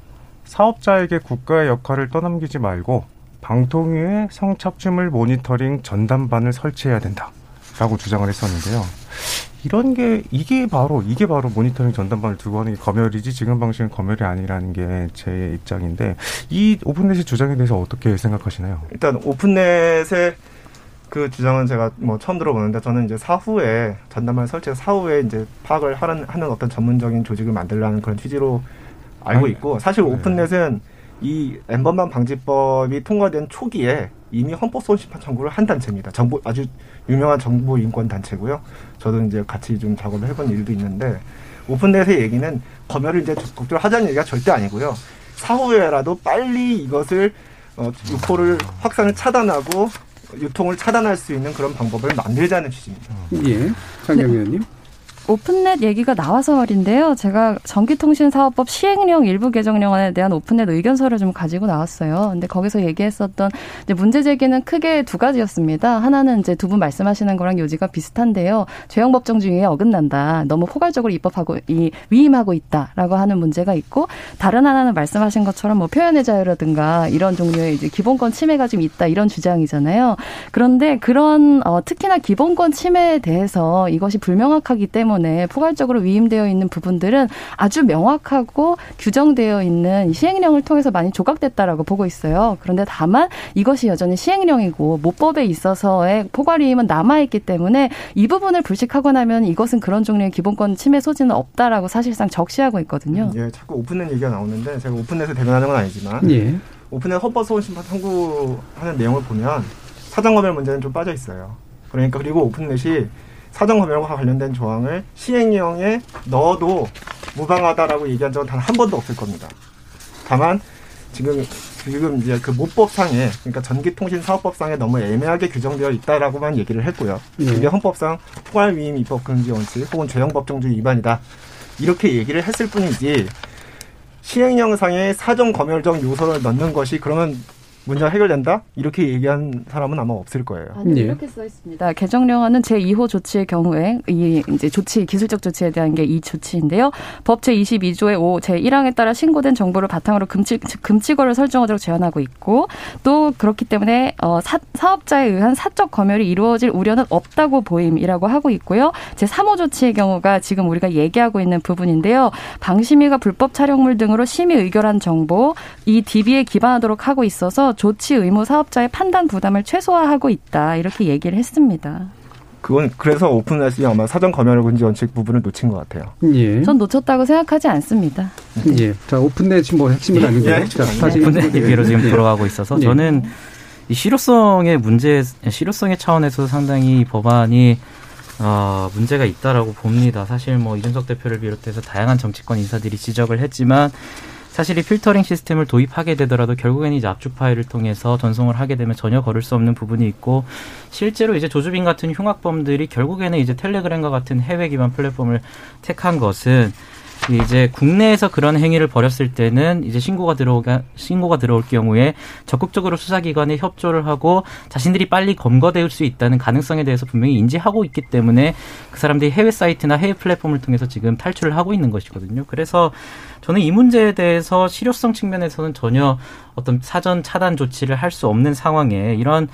사업자에게 국가의 역할을 떠넘기지 말고 방통위에 성착취물 모니터링 전담반을 설치해야 된다라고 주장을 했었는데요. 이런 게 이게 바로 이게 바로 모니터링 전담반을 두고 하는 게 검열이지 지금 방식은 검열이 아니라는 게 제 입장인데 이 오픈넷의 주장에 대해서 어떻게 생각하시나요? 일단 오픈넷의 그 주장은 제가 뭐 처음 들어보는데 저는 이제 사후에 전담반 설치해서 사후에 이제 파악을 하는, 하는 어떤 전문적인 조직을 만들라는 그런 취지로 알고 있고 사실 네. 오픈넷은 이 엠번방 방지법이 통과된 초기에 이미 헌법 소원심판 청구를 한 단체입니다. 정보 아주 유명한 정보 인권 단체고요. 저도 이제 같이 좀 작업을 해본 일도 있는데 오픈넷의 얘기는 검열을 이제 적극적으로 하자는 얘기가 절대 아니고요. 사후에라도 빨리 이것을 어, 유포를 확산을 차단하고 유통을 차단할 수 있는 그런 방법을 만들자는 취지입니다. 예, 장경 의원님. 오픈넷 얘기가 나와서 말인데요. 제가 전기통신사업법 시행령 일부 개정령안에 대한 오픈넷 의견서를 좀 가지고 나왔어요. 근데 거기서 얘기했었던 문제 제기는 크게 두 가지였습니다. 하나는 이제 두 분 말씀하시는 거랑 요지가 비슷한데요. 죄형 법정 중에 어긋난다. 너무 포괄적으로 입법하고 이 위임하고 있다라고 하는 문제가 있고 다른 하나는 말씀하신 것처럼 뭐 표현의 자유라든가 이런 종류의 이제 기본권 침해가 좀 있다 이런 주장이잖아요. 그런데 그런 어, 특히나 기본권 침해에 대해서 이것이 불명확하기 때문에 때문에 포괄적으로 위임되어 있는 부분들은 아주 명확하고 규정되어 있는 시행령을 통해서 많이 조각됐다라고 보고 있어요. 그런데 다만 이것이 여전히 시행령이고 모법에 있어서의 포괄 위임은 남아 있기 때문에 이 부분을 불식하고 나면 이것은 그런 종류의 기본권 침해 소지는 없다라고 사실상 적시하고 있거든요. 예, 자꾸 오픈넷 얘기가 나오는데 제가 오픈넷을 대변하는 건 아니지만 예. 오픈넷 헌법 소원 심판 청구하는 내용을 보면 사정검열 문제는 좀 빠져 있어요. 그러니까 그리고 오픈넷이 사정검열과 관련된 조항을 시행령에 넣어도 무방하다라고 얘기한 적은 단 한 번도 없을 겁니다. 다만 지금 지금 이제 그 모법상에 그러니까 전기통신사업법상에 너무 애매하게 규정되어 있다라고만 얘기를 했고요. 예. 그게 헌법상 포괄 위임 입법 금지 원칙 혹은 죄형 법정주의 위반이다 이렇게 얘기를 했을 뿐이지 시행령상에 사정 검열적 요소를 넣는 것이 그러면 문제가 해결된다? 이렇게 얘기한 사람은 아마 없을 거예요. 아니, 이렇게 써 있습니다. 개정령안은 제 2호 조치의 경우에 이 이제 조치 기술적 조치에 대한 게 이 조치인데요. 법 제 22조의 5 제 1항에 따라 신고된 정보를 바탕으로 금지 금지거를 설정하도록 제한하고 있고 또 그렇기 때문에 어, 사, 사업자에 의한 사적 검열이 이루어질 우려는 없다고 보임이라고 하고 있고요. 제 3호 조치의 경우가 지금 우리가 얘기하고 있는 부분인데요. 방심위가 불법 촬영물 등으로 심의 의결한 정보 이 DB에 기반하도록 하고 있어서 조치 의무 사업자의 판단 부담을 최소화하고 있다 이렇게 얘기를 했습니다. 그건 그래서 오픈넷이 아마 사전 검열 금지 원칙 부분을 놓친 것 같아요. 예. 전 놓쳤다고 생각하지 않습니다. 예. 자, 오픈넷이 뭐 핵심은 아니고요. 예. 자, 다시 오픈넷 예. 얘기로 지금 예. 돌아가고 있어서 예. 저는 이 실효성의 문제, 실효성의 차원에서 상당히 이 법안이 어, 문제가 있다라고 봅니다. 사실 뭐 이준석 대표를 비롯해서 다양한 정치권 인사들이 지적을 했지만 사실 이 필터링 시스템을 도입하게 되더라도 결국에는 이제 압축 파일을 통해서 전송을 하게 되면 전혀 걸을 수 없는 부분이 있고 실제로 이제 조주빈 같은 흉악범들이 결국에는 이제 텔레그램과 같은 해외 기반 플랫폼을 택한 것은 이제 국내에서 그런 행위를 벌였을 때는 이제 신고가 들어오가 신고가 들어올 경우에 적극적으로 수사기관에 협조를 하고 자신들이 빨리 검거될 수 있다는 가능성에 대해서 분명히 인지하고 있기 때문에 그 사람들이 해외 사이트나 해외 플랫폼을 통해서 지금 탈출을 하고 있는 것이거든요. 그래서 저는 이 문제에 대해서 실효성 측면에서는 전혀 어떤 사전 차단 조치를 할 수 없는 상황에 이런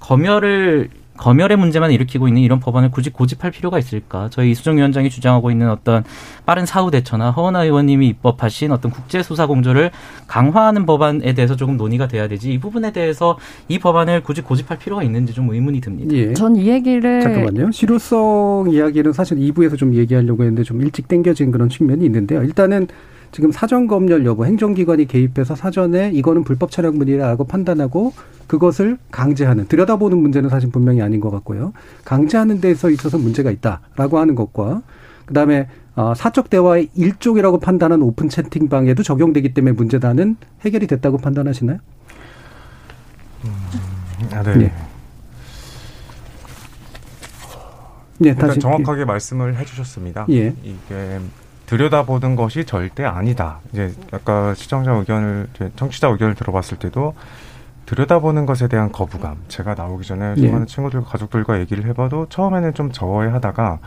검열을 검열의 문제만 일으키고 있는 이런 법안을 굳이 고집할 필요가 있을까? 저희 이수정 위원장이 주장하고 있는 어떤 빠른 사후 대처나 허은하 의원님이 입법하신 어떤 국제 수사 공조를 강화하는 법안에 대해서 조금 논의가 돼야 되지. 이 부분에 대해서 이 법안을 굳이 고집할 필요가 있는지 좀 의문이 듭니다. 예. 전이 얘기를 잠깐만요. 실효성 이야기는 사실 2부에서 좀 얘기하려고 했는데 좀 일찍 땡겨진 그런 측면이 있는데요. 일단은 지금 사전 검열 여부, 행정기관이 개입해서 사전에 이거는 불법 촬영물이라고 판단하고 그것을 강제하는 들여다보는 문제는 사실 분명히 아닌 것 같고요. 강제하는 데서 있어서 문제가 있다라고 하는 것과 그다음에 어, 사적 대화의 일종이라고 판단한 오픈 채팅방에도 적용되기 때문에 문제다는 해결이 됐다고 판단하시나요? 아, 네. 예. 네, 일단 다시 정확하게 말씀을 해주셨습니다. 예. 이게 들여다보는 것이 절대 아니다. 이제 아까 시청자 의견을, 청취자 의견을 들어봤을 때도 들여다보는 것에 대한 거부감. 제가 나오기 전에 예. 수많은 친구들과 가족들과 얘기를 해봐도 처음에는 좀 저해하다가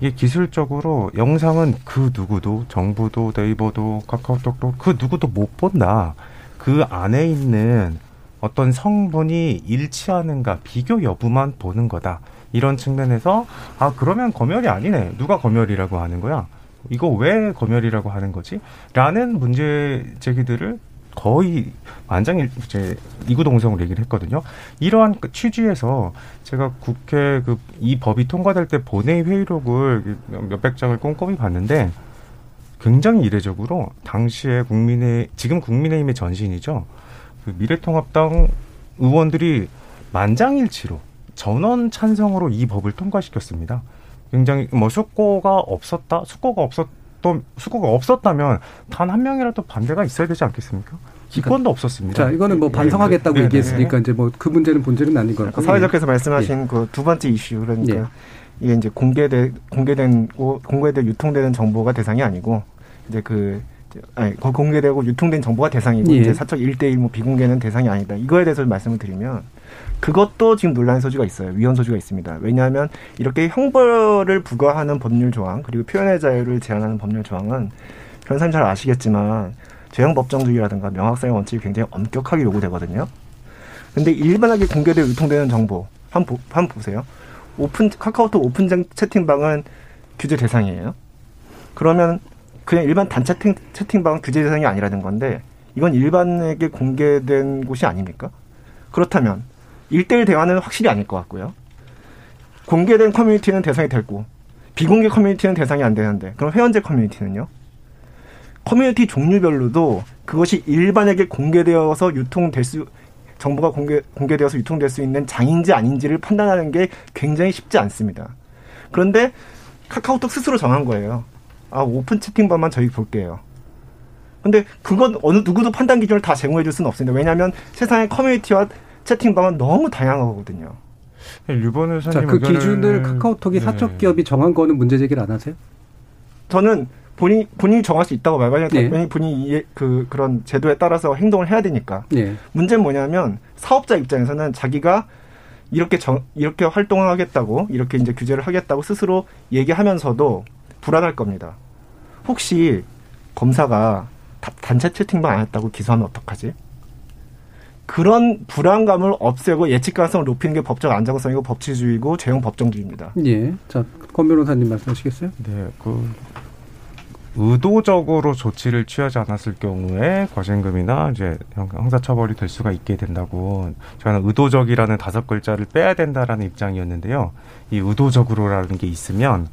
이게 기술적으로 영상은 그 누구도 정부도 네이버도 카카오톡도 그 누구도 못 본다. 그 안에 있는 어떤 성분이 일치하는가 비교 여부만 보는 거다. 이런 측면에서 아 그러면 검열이 아니네. 누가 검열이라고 하는 거야? 이거 왜 검열이라고 하는 거지? 라는 문제 제기들을 거의 만장일 이제 이구동성으로 얘기를 했거든요. 이러한 그 취지에서 제가 국회 그 이 법이 통과될 때 본회의 회의록을 몇백 장을 꼼꼼히 봤는데 굉장히 이례적으로 당시에 국민의 지금 국민의힘의 전신이죠. 그 미래통합당 의원들이 만장일치로 전원 찬성으로 이 법을 통과시켰습니다. 굉장히 뭐 숙고가 없었다, 숙고가 없었던 숙고가 없었다면 단 한 명이라도 반대가 있어야 되지 않겠습니까? 기권도 없었습니다. 자, 이거는 뭐 반성하겠다고 네, 네, 얘기했으니까 네. 이제 뭐 그 문제는 본질은 아닌 것 같고. 사회자께서 말씀하신 그두 번째 이슈 그러니까 예. 이게 이제 공개돼 공개된 공개돼 유통되는 정보가 대상이 아니고 이제 그 아니 거- 공개되고 유통된 정보가 대상이고 예. 이제 사적 일대일뭐 비공개는 대상이 아니다. 이거에 대해서 말씀을 드리면 그것도 지금 논란의 소지가 있어요. 위헌 소지가 있습니다. 왜냐하면 이렇게 형벌을 부과하는 법률 조항 그리고 표현의 자유를 제한하는 법률 조항은 변호사님 잘 아시겠지만 죄형 법정주의라든가 명확성의 원칙이 굉장히 엄격하게 요구되거든요. 근데 일반에게 공개되어 유통되는 정보 한번 보- 한번 보세요. 오픈 카카오톡 오픈 채팅방은 규제 대상이에요. 그러면 그냥 일반 단 채팅 채팅방은 규제 대상이 아니라는 건데 이건 일반에게 공개된 곳이 아닙니까? 그렇다면 일대일 대화는 확실히 아닐 것 같고요. 공개된 커뮤니티는 대상이 되고 비공개 커뮤니티는 대상이 안 되는데 그럼 회원제 커뮤니티는요? 커뮤니티 종류별로도 그것이 일반에게 공개되어서 유통될 수 정보가 공개 공개되어서 유통될 수 있는 장인지 아닌지를 판단하는 게 굉장히 쉽지 않습니다. 그런데 카카오톡 스스로 정한 거예요. 아 오픈 채팅방만 저희 볼게요. 근데 그건 어느 누구도 판단 기준을 다 제공해 줄 수는 없습니다. 왜냐하면 세상의 커뮤니티와 채팅방은 너무 다양하거든요. 류 변호사님 자, 그 의견을- 기준을 카카오톡이 네. 사적 기업이 정한 거는 문제 제기를 안 하세요? 저는 본인 본인이 정할 수 있다고 말해요. 네. 본인이 그 그런 제도에 따라서 행동을 해야 되니까. 예. 문제는 뭐냐면 사업자 입장에서는 자기가 이렇게 정, 이렇게 활동을 하겠다고 이렇게 이제 규제를 하겠다고 스스로 얘기하면서도 불안할 겁니다. 혹시 검사가 다- 단체 채팅방 안 했다고 기소하면 어떡하지? 그런 불안감을 없애고 예측 가능성을 높이는 게 법적 안정성이고 법치주의고 죄형 법정주의입니다. 예. 자, 권 변호사님 말씀하시겠어요? 네, 그 의도적으로 조치를 취하지 않았을 경우에 과징금이나 이제 형- 형사처벌이 될 수가 있게 된다고 저는 의도적이라는 다섯 글자를 빼야 된다라는 입장이었는데요. 이 의도적으로라는 게 있으면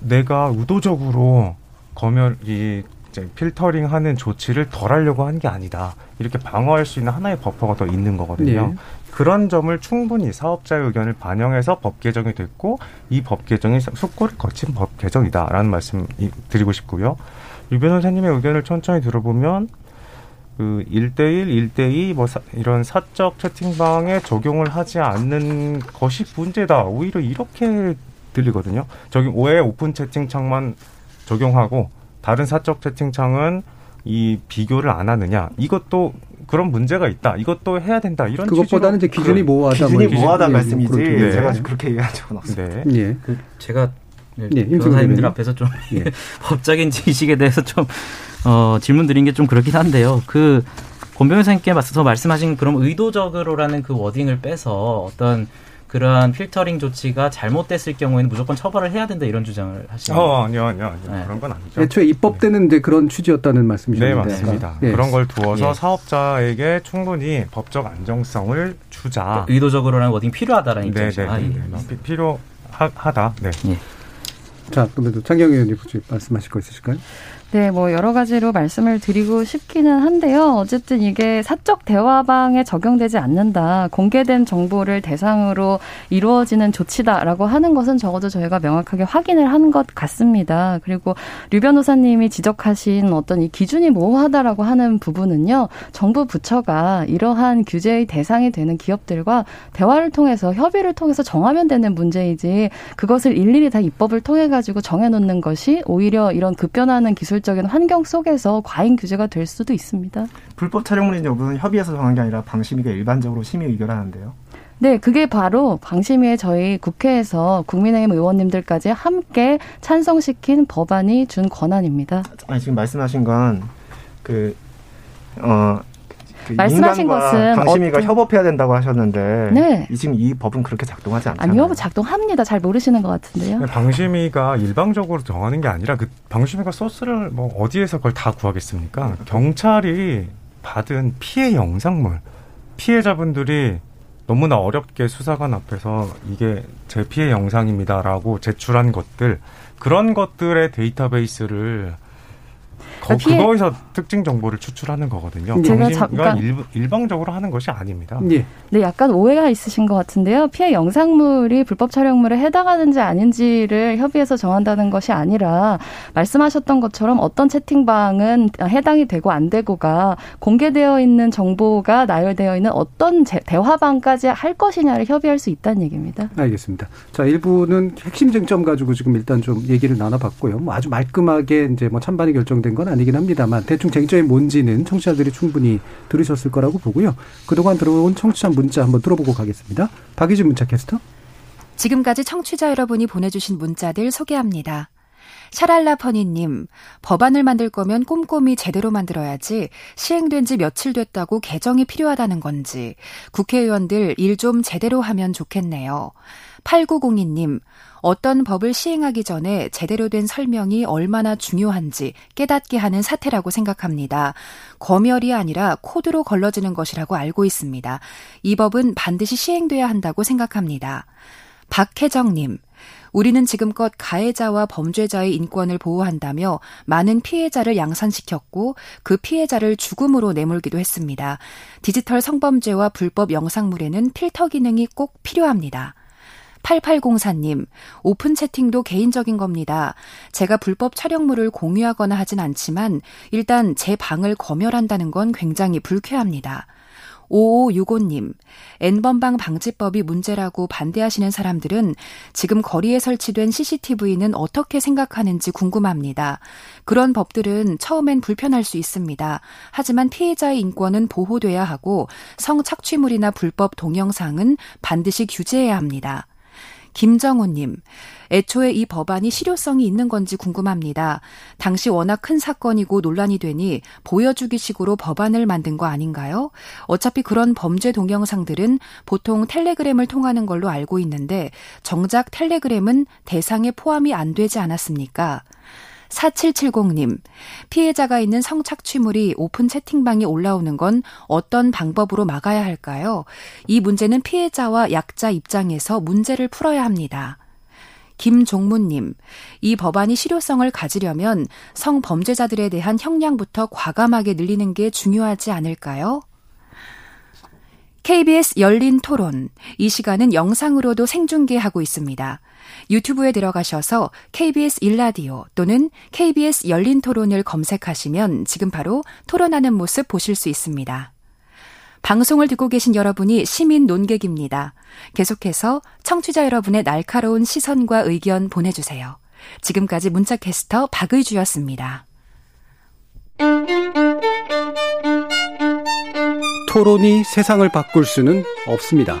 내가 의도적으로 검열 이 이제 필터링하는 조치를 덜 하려고 한 게 아니다. 이렇게 방어할 수 있는 하나의 버퍼가 더 있는 거거든요. 네. 그런 점을 충분히 사업자의 의견을 반영해서 법 개정이 됐고 이 법 개정이 숙고를 거친 법 개정이다라는 말씀 이- 드리고 싶고요. 유 변호사님의 의견을 천천히 들어보면 그 1대1, 1대2 뭐 사- 이런 사적 채팅방에 적용을 하지 않는 것이 문제다. 오히려 이렇게 들리거든요. 저기 왜 오픈 채팅창만 적용하고 다른 사적 채팅창은 이 비교를 안 하느냐. 이것도 그런 문제가 있다. 이것도 해야 된다. 이런 그것보다는 이제 기준이 그- 모호하다. 기준이 뭐 모호하다 예, 말씀이지 그렇게. 네. 제가 그렇게 얘기한 적은 없습니다. 네. 예. 그 제가 예, 임승훈 변호사님들 의원님. 앞에서 좀 예. [LAUGHS] 법적인 지식에 대해서 좀 어, 질문 드린 게 좀 그렇긴 한데요. 그 권 변호사님께 맞서서 말씀하신 그럼 의도적으로라는 그 wording을 빼서 어떤 그러한 필터링 조치가 잘못됐을 경우에는 무조건 처벌을 해야 된다 이런 주장을 하시는 거예요. 어, 아니요, 아니요, 아니요. 네. 그런 건 아니죠. 애초에 입법 때는 이제 그런 취지였다는 네, 말씀이셨는데. 맞습니다. 예. 그런 걸 두어서 예. 사업자에게 충분히 법적 안정성을 주자. 의도적으로라는 wording 필요하다라는 네, 네, 입장이죠. 아, 네, 예. 네. 피- 필요하다. 네. 자, 그러면 장경 의원님 말씀하실 거 있으실까요? 네, 뭐 여러 가지로 말씀을 드리고 싶기는 한데요. 어쨌든 이게 사적 대화방에 적용되지 않는다. 공개된 정보를 대상으로 이루어지는 조치다라고 하는 것은 적어도 저희가 명확하게 확인을 한 것 같습니다. 그리고 류 변호사님이 지적하신 어떤 이 기준이 모호하다라고 하는 부분은요. 정부 부처가 이러한 규제의 대상이 되는 기업들과 대화를 통해서 협의를 통해서 정하면 되는 문제이지 그것을 일일이 다 입법을 통해 가지고 정해 놓는 것이 오히려 이런 급변하는 기술 적인 환경 속에서 과잉 규제가 될 수도 있습니다. 불법 촬영물인 여부는 협의해서 정한 게 아니라 방심위가 일반적으로 심의 의결하는데요. 네, 그게 바로 방심위에 저희 국회에서 국민의힘 의원님들까지 함께 찬성시킨 법안이 준 권한입니다. 아니 지금 말씀하신 건 그 어. 그 말씀하신 것은 방심위가 어떤- 협업해야 된다고 하셨는데 네. 이 지금 이 법은 그렇게 작동하지 않잖아요. 아니요, 작동합니다. 잘 모르시는 것 같은데요. 방심위가 일방적으로 정하는 게 아니라 그 방심위가 소스를 뭐 어디에서 그걸 다 구하겠습니까? 경찰이 받은 피해 영상물 피해자분들이 너무나 어렵게 수사관 앞에서 이게 제 피해 영상입니다라고 제출한 것들 그런 것들의 데이터베이스를 거, 피해- 그거에서 특징 정보를 추출하는 거거든요. 제가 정신과 잠깐- 일, 일방적으로 하는 것이 아닙니다. 예. 네, 약간 오해가 있으신 것 같은데요. 피해 영상물이 불법 촬영물에 해당하는지 아닌지를 협의해서 정한다는 것이 아니라 말씀하셨던 것처럼 어떤 채팅방은 해당이 되고 안 되고가 공개되어 있는 정보가 나열되어 있는 어떤 제- 대화방까지 할 것이냐를 협의할 수 있다는 얘기입니다. 알겠습니다. 자, 일부는 핵심 쟁점 가지고 지금 일단 좀 얘기를 나눠봤고요. 뭐 아주 말끔하게 이제 뭐 찬반이 결정된 건 아니긴 합니다만 대충 쟁점이 뭔지는 청취자들이 충분히 들으셨을 거라고 보고요. 그동안 들어온 청취자 문자 한번 들어보고 가겠습니다. 박희진 문자 캐스터. 지금까지 청취자 여러분이 보내주신 문자들 소개합니다. 샤랄라퍼니님, 법안을 만들 거면 꼼꼼히 제대로 만들어야지 시행된 지 며칠 됐다고 개정이 필요하다는 건지 국회의원들 일 좀 제대로 하면 좋겠네요. 8902님, 어떤 법을 시행하기 전에 제대로 된 설명이 얼마나 중요한지 깨닫게 하는 사태라고 생각합니다. 검열이 아니라 코드로 걸러지는 것이라고 알고 있습니다. 이 법은 반드시 시행돼야 한다고 생각합니다. 박혜정님, 우리는 지금껏 가해자와 범죄자의 인권을 보호한다며 많은 피해자를 양산시켰고 그 피해자를 죽음으로 내몰기도 했습니다. 디지털 성범죄와 불법 영상물에는 필터 기능이 꼭 필요합니다. 8804님, 오픈 채팅도 개인적인 겁니다. 제가 불법 촬영물을 공유하거나 하진 않지만 일단 제 방을 검열한다는 건 굉장히 불쾌합니다. 5565님, N번방 방지법이 문제라고 반대하시는 사람들은 지금 거리에 설치된 CCTV는 어떻게 생각하는지 궁금합니다. 그런 법들은 처음엔 불편할 수 있습니다. 하지만 피해자의 인권은 보호돼야 하고 성착취물이나 불법 동영상은 반드시 규제해야 합니다. 김정호님, 애초에 이 법안이 실효성이 있는 건지 궁금합니다. 당시 워낙 큰 사건이고 논란이 되니 보여주기 식으로 법안을 만든 거 아닌가요? 어차피 그런 범죄 동영상들은 보통 텔레그램을 통하는 걸로 알고 있는데 정작 텔레그램은 대상에 포함이 안 되지 않았습니까? 4770님, 피해자가 있는 성착취물이 오픈 채팅방에 올라오는 건 어떤 방법으로 막아야 할까요? 이 문제는 피해자와 약자 입장에서 문제를 풀어야 합니다. 김종문님, 이 법안이 실효성을 가지려면 성범죄자들에 대한 형량부터 과감하게 늘리는 게 중요하지 않을까요? KBS 열린 토론. 이 시간은 영상으로도 생중계하고 있습니다. 유튜브에 들어가셔서 KBS 일라디오 또는 KBS 열린 토론을 검색하시면 지금 바로 토론하는 모습 보실 수 있습니다. 방송을 듣고 계신 여러분이 시민 논객입니다. 계속해서 청취자 여러분의 날카로운 시선과 의견 보내주세요. 지금까지 문자 캐스터 박의주였습니다. 토론이 세상을 바꿀 수는 없습니다.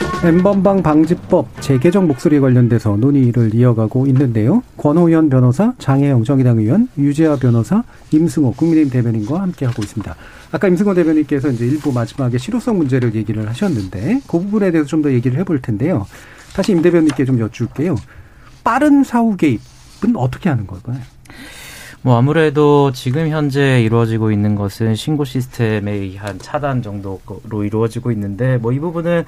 엠번방 방지법 재개정 목소리에 관련돼서 논의를 이어가고 있는데요. 권호연 변호사, 장혜영 정의당 의원, 유재하 변호사, 임승호 국민의힘 대변인과 함께하고 있습니다. 아까 임승호 대변인께서 이제 일부 마지막에 실효성 문제를 얘기를 하셨는데 그 부분에 대해서 좀 더 얘기를 해볼 텐데요. 다시 임 대변인께 좀 여쭐게요. 빠른 사후 개입은 어떻게 하는 걸까요? 뭐 아무래도 지금 현재 이루어지고 있는 것은 신고 시스템에 의한 차단 정도로 이루어지고 있는데 뭐 이 부분은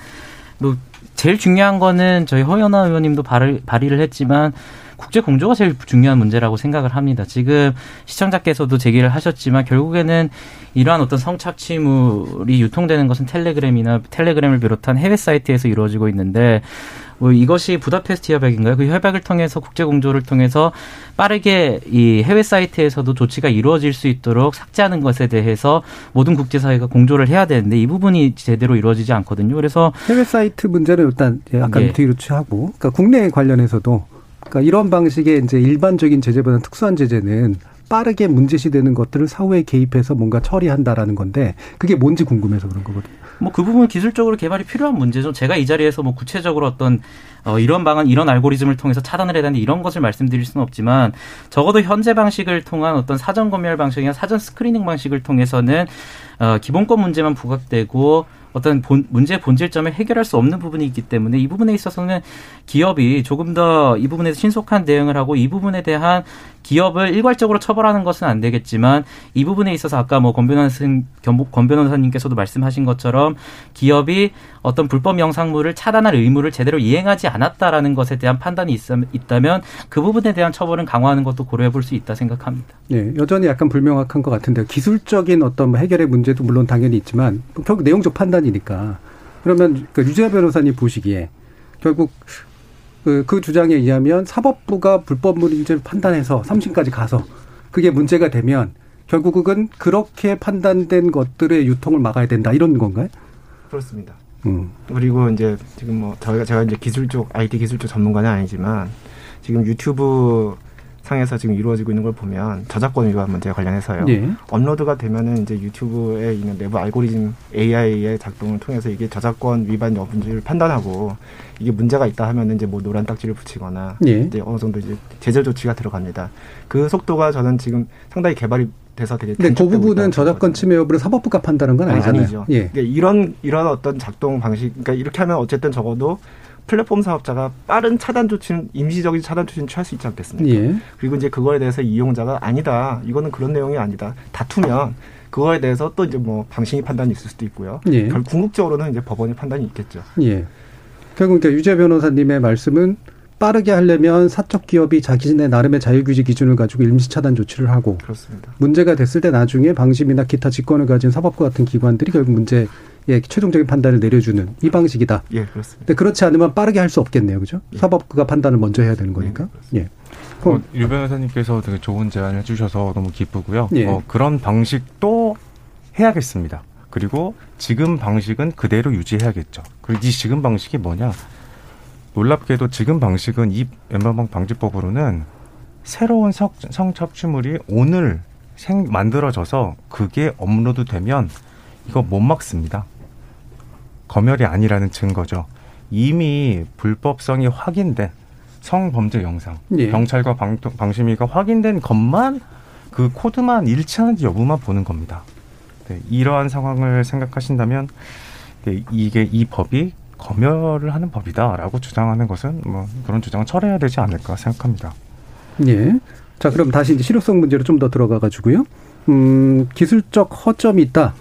뭐 제일 중요한 거는 저희 허연아 의원님도 발의, 발의를 했지만 국제 공조가 제일 중요한 문제라고 생각을 합니다. 지금 시청자께서도 제기를 하셨지만 결국에는 이러한 어떤 성착취물이 유통되는 것은 텔레그램이나 텔레그램을 비롯한 해외 사이트에서 이루어지고 있는데 뭐 이것이 부다페스트 협약인가요? 그 협약을 통해서 국제 공조를 통해서 빠르게 이 해외 사이트에서도 조치가 이루어질 수 있도록 삭제하는 것에 대해서 모든 국제 사회가 공조를 해야 되는데 이 부분이 제대로 이루어지지 않거든요. 그래서 해외 사이트 문제는 일단 약간 예. 뒤로 취하고, 그러니까 국내 관련해서도 그러니까 이런 방식의 이제 일반적인 제재보다는 특수한 제재는 빠르게 문제시되는 것들을 사후에 개입해서 뭔가 처리한다라는 건데 그게 뭔지 궁금해서 그런 거거든요. 뭐 그 부분 기술적으로 개발이 필요한 문제죠. 제가 이 자리에서 뭐 구체적으로 어떤 어 이런 방안, 이런 알고리즘을 통해서 차단을 해야 되는데 이런 것을 말씀드릴 수는 없지만 적어도 현재 방식을 통한 어떤 사전 검열 방식이나 사전 screening 방식을 통해서는 어 기본권 문제만 부각되고 어떤 본, 문제 본질점을 해결할 수 없는 부분이 있기 때문에 이 부분에 있어서는 기업이 조금 더 이 부분에서 신속한 대응을 하고 이 부분에 대한 기업을 일괄적으로 처벌하는 것은 안 되겠지만 이 부분에 있어서 아까 뭐권 변호사님, 권 변호사님께서도 말씀하신 것처럼 기업이 어떤 불법 영상물을 차단할 의무를 제대로 이행하지 않았다라는 것에 대한 판단이 있, 다면 그 부분에 대한 처벌은 강화하는 것도 고려해 볼 수 있다 생각합니다. 네, 여전히 약간 불명확한 것 같은데 기술적인 어떤 뭐 해결의 문제도 물론 당연히 있지만 결국 내용적 판단 이니까 그러면 그 유재하 변호사님 보시기에 결국 그, 그 주장에 의하면 사법부가 불법물인지를 판단해서 3심까지 가서 그게 문제가 되면 결국은 그렇게 판단된 것들의 유통을 막아야 된다 이런 건가요? 그렇습니다. 음. 그리고 이제 지금 뭐 저희가 제가 이제 기술 쪽 IT 기술 쪽 전문가는 아니지만 지금 유튜브 상에서 지금 이루어지고 있는 걸 보면 저작권 위반 문제 관련해서요. 네. 업로드가 되면은 이제 유튜브에 있는 내부 알고리즘 AI의 작동을 통해서 이게 저작권 위반 여부를 판단하고 이게 문제가 있다 하면은 이제 뭐 노란 딱지를 붙이거나 네. 이제 어느 정도 이제 제재 조치가 들어갑니다. 그 속도가 저는 지금 상당히 개발이 돼서 되게 네, 그 부분은 저작권 침해 여부를 사법부가 판단한 건 아니잖아요. 아니죠. 예. 그러니까 이런 이런 어떤 작동 방식, 그러니까 이렇게 하면 어쨌든 적어도 플랫폼 사업자가 빠른 차단 조치는 임시적인 차단 조치는 취할 수 있지 않겠습니까? 예. 그리고 이제 그거에 대해서 이용자가 아니다. 이거는 그런 내용이 아니다. 다투면 그거에 대해서 또 이제 뭐 방심이 판단이 있을 수도 있고요. 예. 결 궁극적으로는 이제 법원의 판단이 있겠죠. 예. 결국 그러니까 유재 변호사님의 말씀은 빠르게 하려면 사적 기업이 자기네 나름의 자유규제 기준을 가지고 임시 차단 조치를 하고 그렇습니다. 문제가 됐을 때 나중에 방심이나 기타 직권을 가진 사법부 같은 기관들이 결국 문제 예, 최종적인 판단을 내려주는 이 방식이다. 예, 그렇습니다. 근데 그렇지 않으면 빠르게 할 수 없겠네요, 그죠? 예. 사법부가 판단을 먼저 해야 되는 거니까. 예. 예. 어, 유 변호사님께서 되게 좋은 제안을 해주셔서 너무 기쁘고요. 예. 어, 그런 방식도 해야겠습니다. 그리고 지금 방식은 그대로 유지해야겠죠. 그리고 이 지금 방식이 뭐냐? 놀랍게도 지금 방식은 이 엠번방 방지법으로는 새로운 성, 성착취물이 오늘 생 만들어져서 그게 업로드 되면 이거 못 막습니다. 검열이 아니라는 증거죠. 이미 불법성이 확인된 성범죄 영상, 예. 경찰과 방, 방심위가 확인된 것만 그 코드만 일치하는지 여부만 보는 겁니다. 네, 이러한 상황을 생각하신다면 네, 이게 이 법이 검열을 하는 법이다라고 주장하는 것은 뭐 그런 주장은 철회해야 되지 않을까 생각합니다. 예. 자, 그럼 다시 이제 실효성 문제로 좀 더 들어가 가지고요. 음, 기술적 허점이 있다.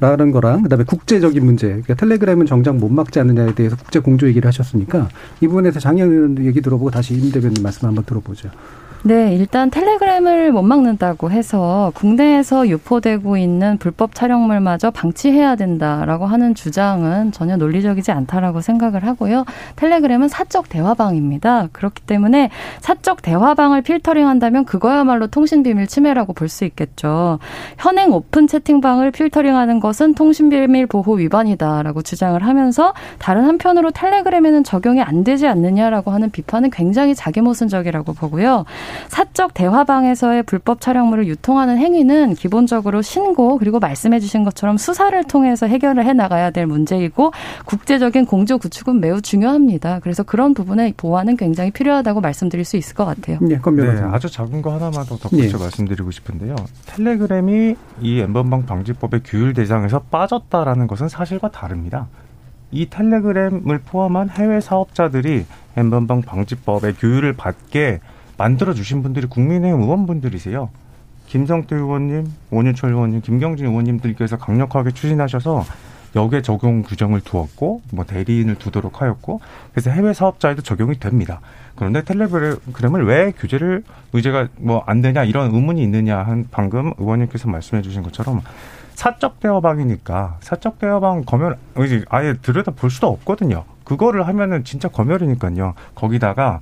라는 거랑 그다음에 국제적인 문제, 그러니까 텔레그램은 정작 못 막지 않느냐에 대해서 국제 공조 얘기를 하셨으니까 이 부분에서 장현 얘기 들어보고 다시 임 대변인 말씀 한번 들어보죠. 네, 일단 텔레그램을 못 막는다고 해서 국내에서 유포되고 있는 불법 촬영물마저 방치해야 된다라고 하는 주장은 전혀 논리적이지 않다라고 생각을 하고요. 텔레그램은 사적 대화방입니다. 그렇기 때문에 사적 대화방을 필터링한다면 그거야말로 통신 비밀 침해라고 볼 수 있겠죠. 현행 오픈 채팅방을 필터링하는 것은 통신 비밀 보호 위반이다라고 주장을 하면서 다른 한편으로 텔레그램에는 적용이 안 되지 않느냐라고 하는 비판은 굉장히 자기 모순적이라고 보고요. 사적 대화방에서의 불법 촬영물을 유통하는 행위는 기본적으로 신고 그리고 말씀해 주신 것처럼 수사를 통해서 해결을 해 나가야 될 문제이고 국제적인 공조 구축은 매우 중요합니다. 그래서 그런 부분의 보완은 굉장히 필요하다고 말씀드릴 수 있을 것 같아요. 네, 네 아주 작은 거 하나만 더 덧붙여 네. 말씀드리고 싶은데요. 텔레그램이 이 엠번방 방지법의 규율 대상에서 빠졌다라는 것은 사실과 다릅니다. 이 텔레그램을 포함한 해외 사업자들이 엠번방 방지법의 규율을 받게 만들어 주신 분들이 국민의힘 의원분들이세요. 김성태 의원님, 원유철 의원님, 김경진 의원님들께서 강력하게 추진하셔서 역에 적용 규정을 두었고 뭐 대리인을 두도록 하였고 그래서 해외 사업자에도 적용이 됩니다. 그런데 텔레그램을 왜 규제를 의제가 뭐 안 되냐 이런 의문이 있느냐 한 방금 의원님께서 말씀해 주신 것처럼 사적 대화방이니까 사적 대화방 검열 아예 들여다 볼 수도 없거든요. 그거를 하면은 진짜 검열이니까요. 거기다가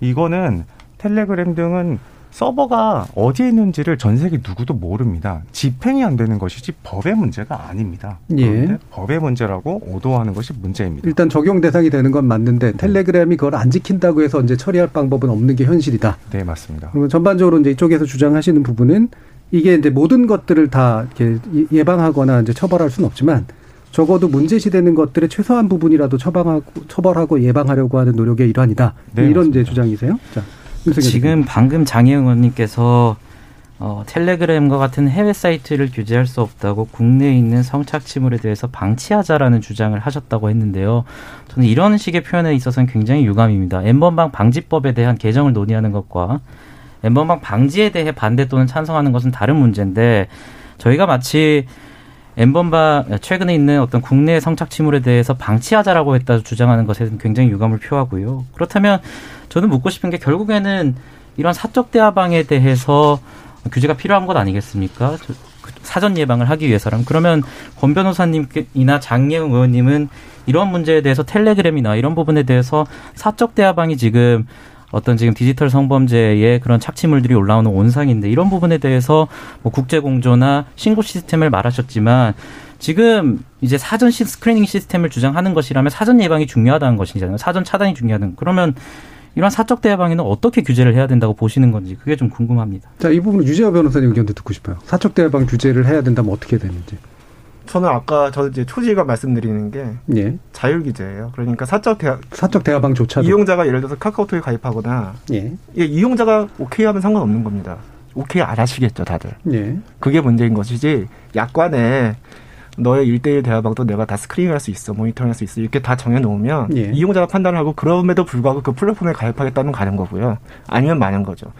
이거는 텔레그램 등은 서버가 어디에 있는지를 전 세계 누구도 모릅니다. 집행이 안 되는 것이지 법의 문제가 아닙니다. 예. 그런데 법의 문제라고 오도하는 것이 문제입니다. 일단 적용 대상이 되는 건 맞는데 텔레그램이 그걸 안 지킨다고 해서 이제 처리할 방법은 없는 게 현실이다. 네, 맞습니다. 그리고 전반적으로 이제 이쪽에서 주장하시는 부분은 이게 이제 모든 것들을 다 이렇게 예방하거나 이제 처벌할 수는 없지만 적어도 문제시 되는 것들의 최소한 부분이라도 처방하고 처벌하고 예방하려고 하는 노력의 일환이다. 네, 이런 맞습니다. 이제 주장이세요. 자, 지금 방금 장혜영 의원님께서 어, 텔레그램과 같은 해외 사이트를 규제할 수 없다고 국내에 있는 성착취물에 대해서 방치하자라는 주장을 하셨다고 했는데요. 저는 이런 식의 표현에 있어서는 굉장히 유감입니다. 엠번방 방지법에 대한 개정을 논의하는 것과 엠번방 방지에 대해 반대 또는 찬성하는 것은 다른 문제인데 저희가 마치 엠번방 최근에 있는 어떤 국내 성착취물에 대해서 방치하자라고 했다 주장하는 것에 굉장히 유감을 표하고요. 그렇다면 저는 묻고 싶은 게 결국에는 이런 사적 대화방에 대해서 규제가 필요한 것 아니겠습니까? 저- 그 사전 예방을 하기 위해서라면 그러면 권 변호사님이나 장예웅 의원님은 이런 문제에 대해서 텔레그램이나 이런 부분에 대해서 사적 대화방이 지금 어떤 지금 디지털 성범죄의 그런 착취물들이 올라오는 온상인데 이런 부분에 대해서 뭐 국제 공조나 신고 시스템을 말하셨지만 지금 이제 사전 시 screening 시스템을 주장하는 것이라면 사전 예방이 중요하다는 것이잖아요. 사전 차단이 중요하다는. 그러면 이런 사적 대화방에는 어떻게 규제를 해야 된다고 보시는 건지 그게 좀 궁금합니다. 자, 이 부분은 유재하 변호사님 의견도 듣고 싶어요. 사적 대화방 규제를 해야 된다면 어떻게 되는지. 저는 아까 저 이제 초지가 말씀드리는 게 예. 자율 규제예요. 그러니까 사적 대화 사적 대화방조차도 이용자가 예를 들어서 카카오톡에 가입하거나 예. 예, 이용자가 오케이 하면 상관없는 겁니다. 오케이 안 하시겠죠, 다들. 예. 그게 문제인 것이지 약관에 너의 일대일 대화방도 내가 다 스크린할 수 있어, 모니터링 할 수 있어. 이렇게 다 정해놓으면 예. 이용자가 판단을 하고 그럼에도 불구하고 그 플랫폼에 가입하겠다는 가는 거고요. 아니면 마는 거죠.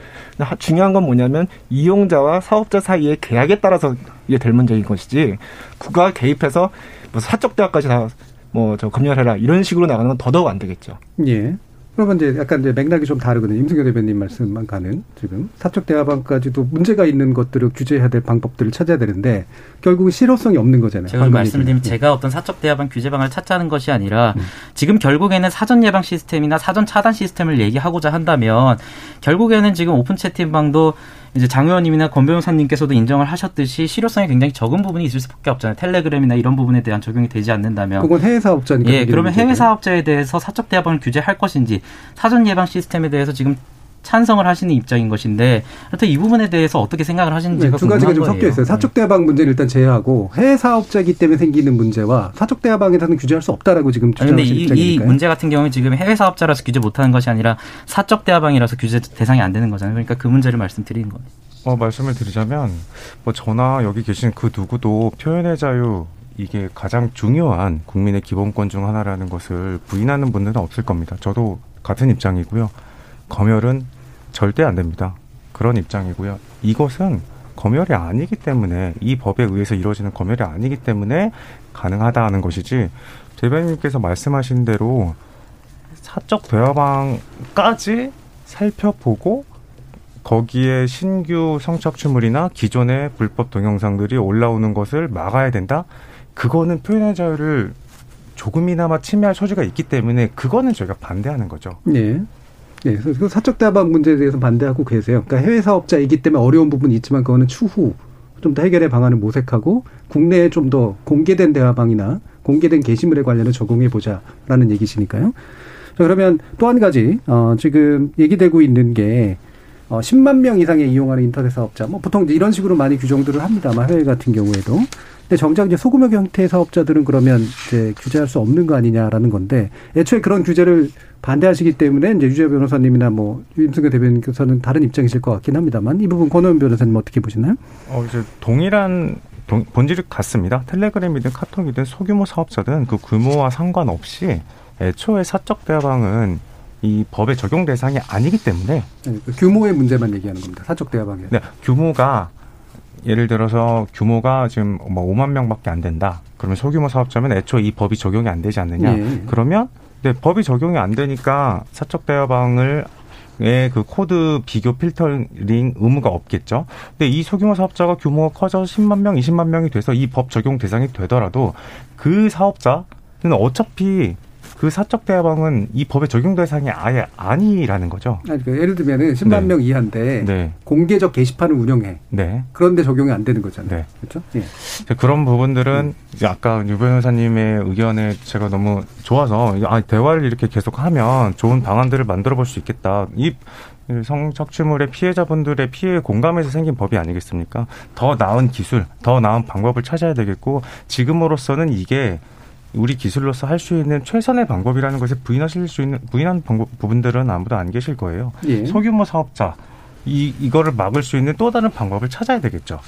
중요한 건 뭐냐면 이용자와 사업자 사이의 계약에 따라서 이게 될 문제인 것이지 국가 개입해서 뭐 사적 대화까지 다 뭐 저 검열해라 이런 식으로 나가는 건 더더욱 안 되겠죠. 예. 그러면 이제 약간 이제 맥락이 좀 다르거든요. 임승현 대변인 말씀만 가는 지금 사적 대화방까지도 문제가 있는 것들을 규제해야 될 방법들을 찾아야 되는데 결국은 실효성이 없는 거잖아요. 제가 방금 말씀을 드리면 제가 어떤 사적 대화방 규제방을 찾자는 것이 아니라 지금 결국에는 사전 예방 시스템이나 사전 차단 시스템을 얘기하고자 한다면 결국에는 지금 오픈 채팅방도 이제 장 의원님이나 권 변호사님께서도 인정을 하셨듯이 실효성이 굉장히 적은 부분이 있을 수밖에 없잖아요. 텔레그램이나 이런 부분에 대한 적용이 되지 않는다면. 그건 해외 사업자니까. 예, 그러면 문제고요. 해외 사업자에 대해서 사적 대화방을 규제할 것인지 사전 예방 시스템에 대해서 지금 찬성을 하시는 입장인 것인데 그렇다면 이 부분에 대해서 어떻게 생각을 하시는지가 네, 두 가지가 좀 궁금한 섞여 거예요. 있어요. 사적 대화방 문제는 일단 제외하고 해외 사업자이기 때문에 생기는 문제와 사적 대화방에서는 규제할 수 없다라고 지금 근데 주장하시는 이, 이 입장이니까요. 문제 같은 경우는 지금 해외 사업자라서 규제 못하는 것이 아니라 사적 대화방이라서 규제 대상이 안 되는 거잖아요. 그러니까 그 문제를 말씀드리는 거예요. 어, 말씀을 드리자면 뭐 저나 여기 계신 그 누구도 표현의 자유 이게 가장 중요한 국민의 기본권 중 하나라는 것을 부인하는 분들은 없을 겁니다. 저도 같은 입장이고요. 검열은 절대 안 됩니다. 그런 입장이고요. 이것은 검열이 아니기 때문에 이 법에 의해서 이루어지는 검열이 아니기 때문에 가능하다는 것이지 대변인께서 말씀하신 대로 사적 대화방까지 살펴보고 거기에 신규 성착취물이나 기존의 불법 동영상들이 올라오는 것을 막아야 된다? 그거는 표현의 자유를 조금이나마 침해할 소지가 있기 때문에 그거는 저희가 반대하는 거죠. 예. 예, 그래서 그 사적 대화방 문제에 대해서 반대하고 계세요. 그러니까 해외 사업자이기 때문에 어려운 부분이 있지만 그거는 추후 좀 더 해결의 방안을 모색하고 국내에 좀 더 공개된 대화방이나 공개된 게시물에 관련해 적용해 보자라는 얘기시니까요. 자, 그러면 또 한 가지 어, 지금 얘기되고 있는 게 어, 10만 명 이상의 이용하는 인터넷 사업자, 뭐 보통 이런 식으로 많이 규정들을 합니다만 해외 같은 경우에도. 근데 정작 이제 소규모 형태의 사업자들은 그러면 이제 규제할 수 없는 거 아니냐라는 건데 애초에 그런 규제를 반대하시기 때문에 이제 유재 변호사님이나 뭐 임승근 대변인께서는 다른 입장이실 것 같긴 합니다만 이 부분 권호연 변호사님 어떻게 보시나요? 어, 이제 동일한 동- 본질이 같습니다. 텔레그램이든 카톡이든 소규모 사업자든 그 규모와 상관없이 애초에 사적 대화방은 이 법의 적용 대상이 아니기 때문에 네, 그 규모의 문제만 얘기하는 겁니다. 사적 대화방에. 네, 규모가 예를 들어서 규모가 지금 뭐 5만 명밖에 안 된다. 그러면 소규모 사업자면 애초에 이 법이 적용이 안 되지 않느냐. 예. 그러면 네, 법이 적용이 안 되니까 사적 대화방을 의그 코드 비교 필터링 의무가 없겠죠. 근데 이 소규모 사업자가 규모가 커져 10만 명, 20만 명이 돼서 이 법 적용 대상이 되더라도 그 사업자는 어차피 그 사적 대화방은 이 법의 적용 대상이 아예 아니라는 거죠. 아니, 그러니까 예를 들면은 10만 네. 명 이하인데 네. 공개적 게시판을 운영해. 네. 그런데 적용이 안 되는 거잖아요. 네. 그렇죠? 예. 그런 부분들은 이제 아까 유 변호사님의 의견에 제가 너무 좋아서 아, 대화를 이렇게 계속하면 좋은 방안들을 만들어 볼 수 있겠다. 이 성착취물의 피해자분들의 피해에 공감해서 생긴 법이 아니겠습니까? 더 나은 기술, 더 나은 방법을 찾아야 되겠고 지금으로서는 이게 우리 기술로서 할 수 있는 최선의 방법이라는 것을 부인하실 수 있는 부인한 방법, 부분들은 아무도 안 계실 거예요. 예. 소규모 사업자 이 이거를 막을 수 있는 또 다른 방법을 찾아야 되겠죠.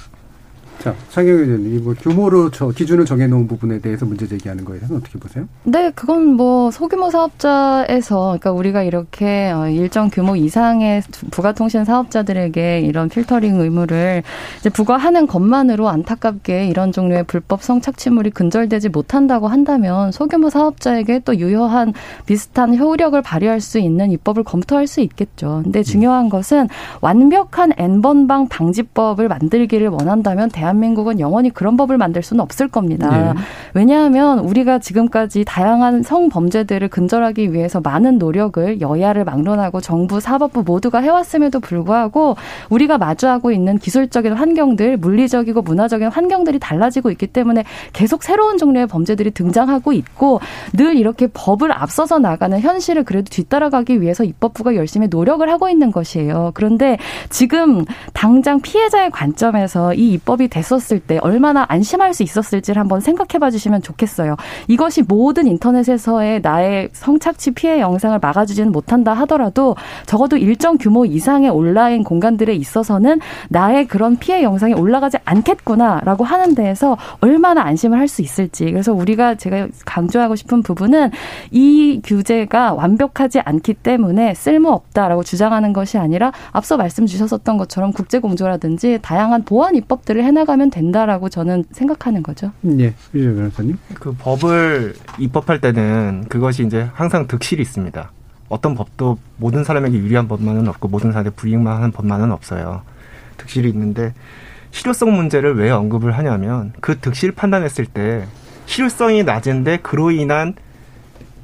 자, 장영 의원님, 뭐 규모로 저 기준을 정해놓은 부분에 대해서 문제 제기하는 거에 대해서는 어떻게 보세요? 네, 그건 뭐 소규모 사업자에서 그러니까 우리가 이렇게 어, 일정 규모 이상의 부가통신 사업자들에게 이런 필터링 의무를 이제 부과하는 것만으로 안타깝게 이런 종류의 불법 성 착취물이 근절되지 못한다고 한다면 소규모 사업자에게 또 유효한 비슷한 효력을 발휘할 수 있는 입법을 검토할 수 있겠죠. 근데 중요한 것은 완벽한 N번방 방지법을 만들기를 원한다면 대 한민국은 영원히 그런 법을 만들 수는 없을 겁니다. 예. 왜냐하면 우리가 지금까지 다양한 성범죄들을 근절하기 위해서 많은 노력을 여야를 막론하고 정부, 사법부 모두가 해왔음에도 불구하고 우리가 마주하고 있는 기술적인 환경들, 물리적이고 문화적인 환경들이 달라지고 있기 때문에 계속 새로운 종류의 범죄들이 등장하고 있고 늘 이렇게 법을 앞서서 나가는 현실을 그래도 뒤따라가기 위해서 입법부가 열심히 노력을 하고 있는 것이에요. 그런데 지금 당장 피해자의 관점에서 이 입법이 됐었을 때 얼마나 안심할 수 있었을지를 한번 생각해 봐 주시면 좋겠어요. 이것이 모든 인터넷에서의 나의 성착취 피해 영상을 막아주지는 못한다 하더라도 적어도 일정 규모 이상의 온라인 공간들에 있어서는 나의 그런 피해 영상이 올라가지 않겠구나라고 하는 데에서 얼마나 안심을 할 수 있을지. 그래서 우리가 제가 강조하고 싶은 부분은 이 규제가 완벽하지 않기 때문에 쓸모없다라고 주장하는 것이 아니라 앞서 말씀 주셨었던 것처럼 국제공조라든지 다양한 보안 입법들을 해나가 면 된다라고 저는 생각하는 거죠. 예, 유재 변호사님. 그 법을 입법할 때는 그것이 이제 항상 득실이 있습니다. 어떤 법도 모든 사람에게 유리한 법만은 없고 모든 사람에게 불이익만 하는 법만은 없어요. 득실이 있는데 실효성 문제를 왜 언급을 하냐면 그 득실 판단했을 때 실효성이 낮은데 그로 인한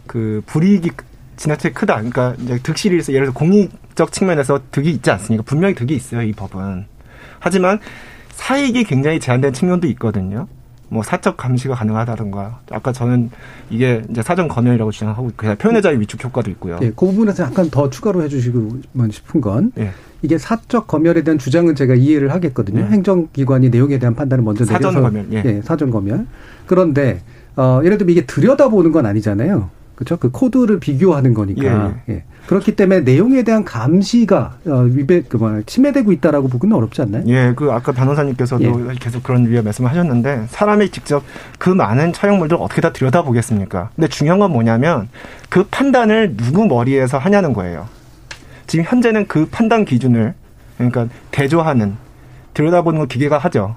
그 불이익이 지나치게 크다. 그러니까 이제 득실이 있어 예를 들어 공익적 측면에서 득이 있지 않습니까? 분명히 득이 있어요, 이 법은. 하지만 사익이 굉장히 제한된 측면도 있거든요. 뭐 사적 감시가 가능하다든가 아까 저는 이게 이제 사전 검열이라고 주장하고 그냥 표현의 자유 위축 효과도 있고요. 예, 그 부분에서 약간 더 추가로 해주시고 싶은 건 예. 이게 사적 검열에 대한 주장은 제가 이해를 하겠거든요. 예. 행정기관이 내용에 대한 판단을 먼저 내려서 사전 검열, 예. 사전 검열. 그런데 어, 예를 들면 이게 들여다보는 건 아니잖아요. 그렇죠? 그 코드를 비교하는 거니까. 예. 그렇기 때문에 내용에 대한 감시가 어, 위배 그뭐 침해되고 있다라고 보기는 어렵지 않나요? 예, 그 아까 변호사님께서도 예. 계속 그런 위에 말씀을 하셨는데 사람이 직접 그 많은 을 어떻게 다 들여다보겠습니까? 근데 중요한 건 뭐냐면 그 판단을 누구 머리에서 하냐는 거예요. 지금 현재는 그 판단 기준을 그러니까 대조하는 들여다보는 거 기계가 하죠.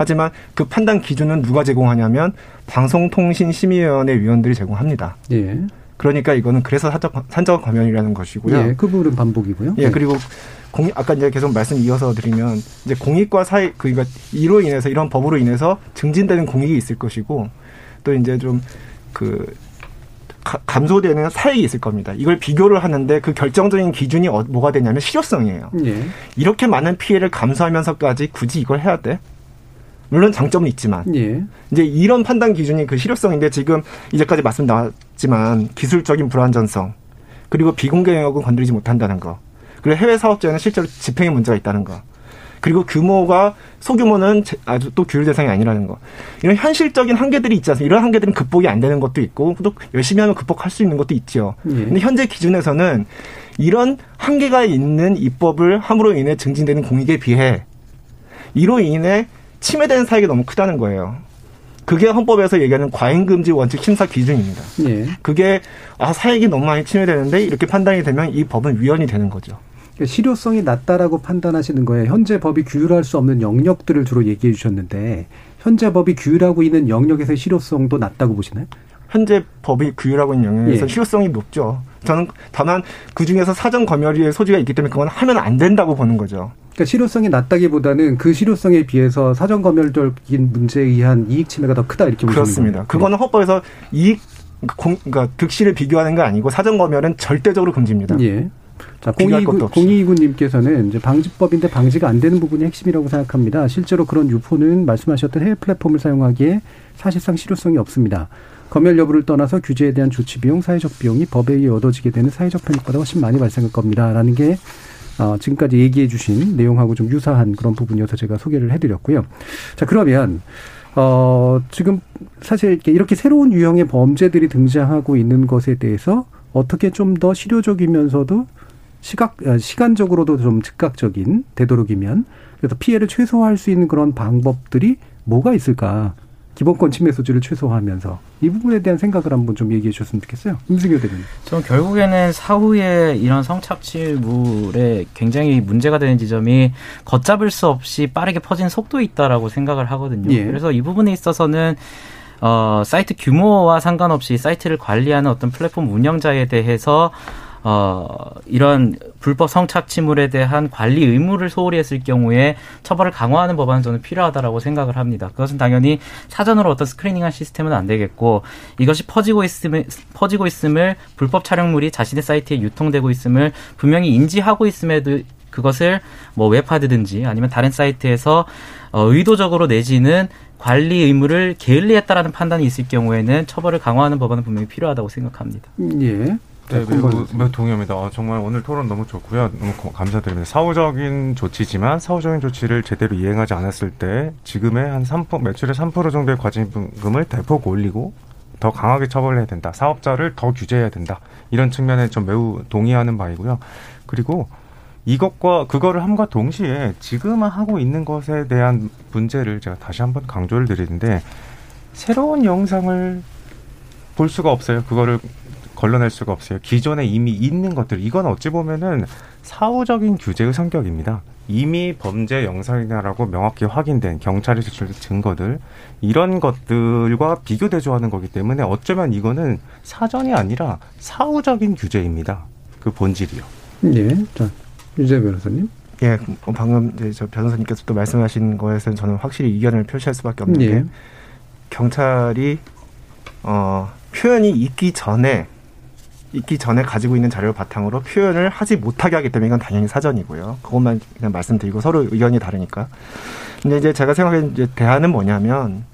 하지만 그 판단 기준은 누가 제공하냐면 방송통신심의위원회 위원들이 제공합니다. 예. 그러니까 이거는 그래서 사적 산적 검열이라는 것이고요. 예, 그 부분은 반복이고요. 예, 그리고 공익 아까 이제 계속 말씀 이어서 드리면 이제 공익과 사익 그니까 이로 인해서 이런 법으로 인해서 증진되는 공익이 있을 것이고 또 이제 좀그 감소되는 사익이 있을 겁니다. 이걸 비교를 하는데 그 결정적인 기준이 어, 뭐가 되냐면 실효성이에요. 예. 이렇게 많은 피해를 감수하면서까지 굳이 이걸 해야 돼? 물론 장점은 있지만 예. 이제 이런 판단 기준이 그 실효성인데 지금 이제까지 말씀 나왔지만 기술적인 불안전성 그리고 비공개 영역은 건드리지 못한다는 거 그리고 해외 사업자에는 실제로 집행에 문제가 있다는 거 그리고 규모가 소규모는 아주 또 규율 대상이 아니라는 거 이런 현실적인 한계들이 있지 않습니까? 이런 한계들은 극복이 안 되는 것도 있고 또 열심히 하면 극복할 수 있는 것도 있죠. 예. 근데 현재 기준에서는 이런 한계가 있는 입법을 함으로 인해 증진되는 공익에 비해 이로 인해 침해되는 사익이 너무 크다는 거예요. 그게 헌법에서 얘기하는 과잉금지 원칙 심사 기준입니다. 예. 그게 아 사익이 너무 많이 침해되는데 이렇게 판단이 되면 이 법은 위헌이 되는 거죠. 그러니까 실효성이 낮다라고 판단하시는 거예요. 현재 법이 규율할 수 없는 영역들을 주로 얘기해 주셨는데 현재 법이 규율하고 있는 영역에서의 실효성도 낮다고 보시나요? 현재 법이 규율하고 있는 영역에서 예. 실효성이 높죠. 저는 다만 그 중에서 사전 검열의 소지가 있기 때문에 그건 하면 안 된다고 보는 거죠. 그러니까 실효성이 낮다기보다는 그 실효성에 비해서 사전 검열적인 문제에 의한 이익 침해가 더 크다 이렇게 그렇습니다. 그거는 헌법에서 이익 공, 그러니까 득실을 비교하는 거 아니고 사전 검열은 절대적으로 금지입니다. 예. 자, 비교할 것도 없이. 0229 님께서는 이제 방지법인데 방지가 안 되는 부분이 핵심이라고 생각합니다. 실제로 그런 유포는 말씀하셨던 해외 플랫폼을 사용하기에 사실상 실효성이 없습니다. 검열 여부를 떠나서 규제에 대한 조치 비용, 사회적 비용이 법에 의해 얻어지게 되는 사회적 편익보다 훨씬 많이 발생할 겁니다. 라는 게 어, 지금까지 얘기해 주신 내용하고 좀 유사한 그런 부분이어서 제가 소개를 해드렸고요. 자, 그러면 어, 지금 사실 이렇게, 이렇게 새로운 유형의 범죄들이 등장하고 있는 것에 대해서 어떻게 좀 더 실효적이면서도 시각, 어, 시간적으로도 좀 즉각적인 되도록이면 그래서 피해를 최소화할 수 있는 그런 방법들이 뭐가 있을까? 기본권 침해 소지를 최소화하면서 이 부분에 대한 생각을 한번 좀 얘기해 주셨으면 좋겠어요. 임승효 대표님. 저는 결국에는 사후에 이런 성착취물에 굉장히 문제가 되는 지점이 걷잡을 수 없이 빠르게 퍼지는 속도에 있다라고 생각을 하거든요. 예. 그래서 이 부분에 있어서는 어, 사이트 규모와 상관없이 사이트를 관리하는 어떤 플랫폼 운영자에 대해서 어, 이런 불법 성착취물에 대한 관리 의무를 소홀히 했을 경우에 처벌을 강화하는 법안은 저는 필요하다라고 생각을 합니다. 그것은 당연히 사전으로 어떤 스크리닝한 시스템은 안 되겠고 이것이 퍼지고 있음을, 퍼지고 있음을 불법 촬영물이 자신의 사이트에 유통되고 있음을 분명히 인지하고 있음에도 그것을 뭐 웹하드든지 아니면 다른 사이트에서 어, 의도적으로 내지는 관리 의무를 게을리했다라는 판단이 있을 경우에는 처벌을 강화하는 법안은 분명히 필요하다고 생각합니다. 예. 네, 매우, 매우 동의합니다. 어, 정말 오늘 토론 너무 좋고요. 너무 고- 감사드립니다. 사후적인 조치지만 사후적인 조치를 제대로 이행하지 않았을 때 지금의 한 3%, 매출의 3% 정도의 과징금을 대폭 올리고 더 강하게 처벌해야 된다. 사업자를 더 규제해야 된다. 이런 측면에 좀 매우 동의하는 바이고요. 그리고 이것과 그거를 함과 동시에 지금 하고 있는 것에 대한 문제를 제가 다시 한번 강조를 드리는데 새로운 영상을 볼 수가 없어요. 그거를 걸러낼 수가 없어요. 기존에 이미 있는 것들 이건 어찌 보면은 사후적인 규제의 성격입니다. 이미 범죄 영상이라고 명확히 확인된 경찰이 제출된 증거들 이런 것들과 비교 대조하는 거기 때문에 어쩌면 이거는 사전이 아니라 사후적인 규제입니다. 그 본질이요. 예. 자, 유재 변호사님. 예, 어, 방금 이제 저 변호사님께서 또 말씀하신 거에서는 저는 확실히 이견을 표시할 수밖에 없는 예. 게 경찰이 어, 표현이 있기 전에 있기 전에 가지고 있는 자료를 바탕으로 표현을 하지 못하게 하기 때문에 이건 당연히 사전이고요. 그것만 그냥 말씀드리고 서로 의견이 다르니까. 근데 이제 제가 생각하는 이제 대안은 뭐냐면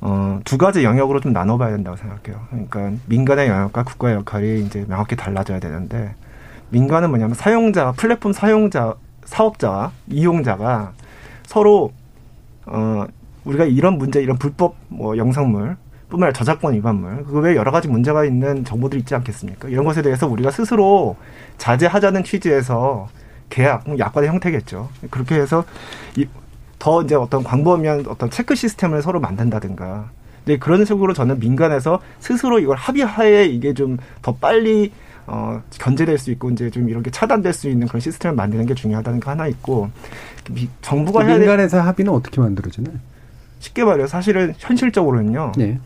어, 두 가지 영역으로 좀 나눠봐야 된다고 생각해요. 그러니까 민간의 영역과 국가의 역할이 이제 명확히 달라져야 되는데 민간은 뭐냐면 사용자, 플랫폼 사용자, 사업자와 이용자가 서로 어 우리가 이런 문제, 이런 불법 뭐 영상물 뿐만 아니라 저작권 위반물, 그 외에 여러 가지 문제가 있는 정보들이 있지 않겠습니까? 이런 것에 대해서 우리가 스스로 자제하자는 취지에서 계약, 뭐 약관의 형태겠죠. 그렇게 해서 이, 더 이제 어떤 광범위한 어떤 체크 시스템을 서로 만든다든가. 이제 그런 식으로 저는 민간에서 스스로 이걸 합의하에 이게 좀 더 빨리 어, 견제될 수 있고 이제 좀 이렇게 차단될 수 있는 그런 시스템을 만드는 게 중요하다는 거 하나 있고 미- 정부가 민간에서 합의는 어떻게 만들어지나요? 쉽게 말해요. 사실은 현실적으로는요. 예.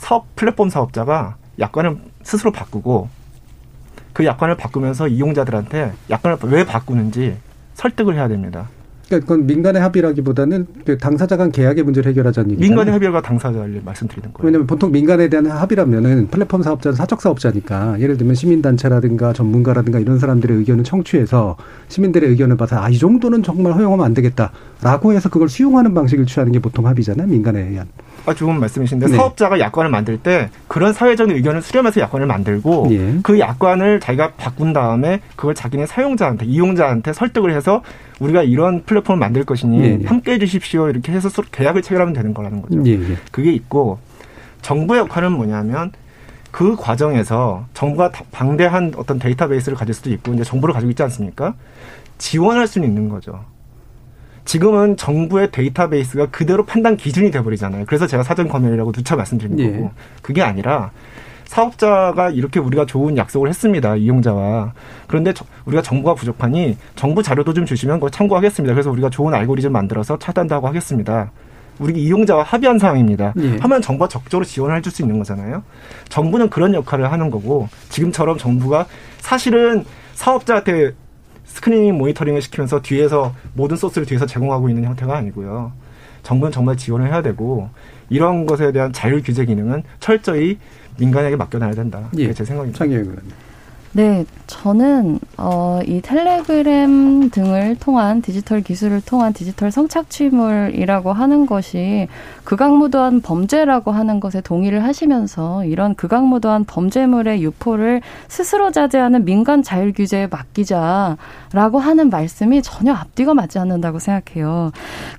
사업 플랫폼 사업자가 약관을 스스로 바꾸고 그 약관을 바꾸면서 이용자들한테 약관을 왜 바꾸는지 설득을 해야 됩니다. 그러니까 그건 민간의 합의라기보다는 그 당사자 간 계약의 문제를 해결하자는 얘기잖아요. 민간의 합의가 당사자를 말씀드리는 거예요. 왜냐하면 보통 민간에 대한 합의라면은 플랫폼 사업자는 사적 사업자니까 예를 들면 시민단체라든가 전문가라든가 이런 사람들의 의견을 청취해서 시민들의 의견을 봐서 아 이 정도는 정말 허용하면 안 되겠다라고 해서 그걸 수용하는 방식을 취하는 게 보통 합의잖아요 민간에 의한. 아, 좋은 말씀이신데 네. 사업자가 약관을 만들 때 그런 사회적 의견을 수렴해서 약관을 만들고 예. 그 약관을 자기가 바꾼 다음에 그걸 자기네 사용자한테 이용자한테 설득을 해서 우리가 이런 플랫폼을 만들 것이니 예, 예. 함께 해 주십시오 이렇게 해서 서로 계약을 체결하면 되는 거라는 거죠. 예, 예. 그게 있고 정부의 역할은 뭐냐면 그 과정에서 정부가 다- 방대한 어떤 데이터베이스를 가질 수도 있고 이제 정보를 가지고 있지 않습니까? 지원할 수는 있는 거죠. 지금은 정부의 데이터베이스가 그대로 판단 기준이 돼버리잖아요. 그래서 제가 사전 검열이라고 누차 말씀드린 예. 거고 그게 아니라 사업자가 이렇게 우리가 좋은 약속을 했습니다. 이용자와. 그런데 저- 우리가 정보가 부족하니 정부 자료도 좀 주시면 그거 참고하겠습니다. 그래서 우리가 좋은 알고리즘 만들어서 차단도 하고 하겠습니다. 우리 이용자와 합의한 사항입니다. 예. 하면 정부가 적극적으로 지원을 해줄 수 있는 거잖아요. 정부는 그런 역할을 하는 거고 지금처럼 정부가 사실은 사업자한테 screening 모니터링을 시키면서 뒤에서 모든 소스를 뒤에서 제공하고 있는 형태가 아니고요. 정부는 정말 지원을 해야 되고 이런 것에 대한 자율 규제 기능은 철저히 민간에게 맡겨놔야 된다. 예. 그게 제 생각입니다. 네, 저는 어, 이 텔레그램 등을 통한 디지털 기술을 통한 디지털 성착취물이라고 하는 것이 극악무도한 범죄라고 하는 것에 동의를 하시면서 이런 극악무도한 범죄물의 유포를 스스로 자제하는 민간 자율 규제에 맡기자라고 하는 말씀이 전혀 앞뒤가 맞지 않는다고 생각해요.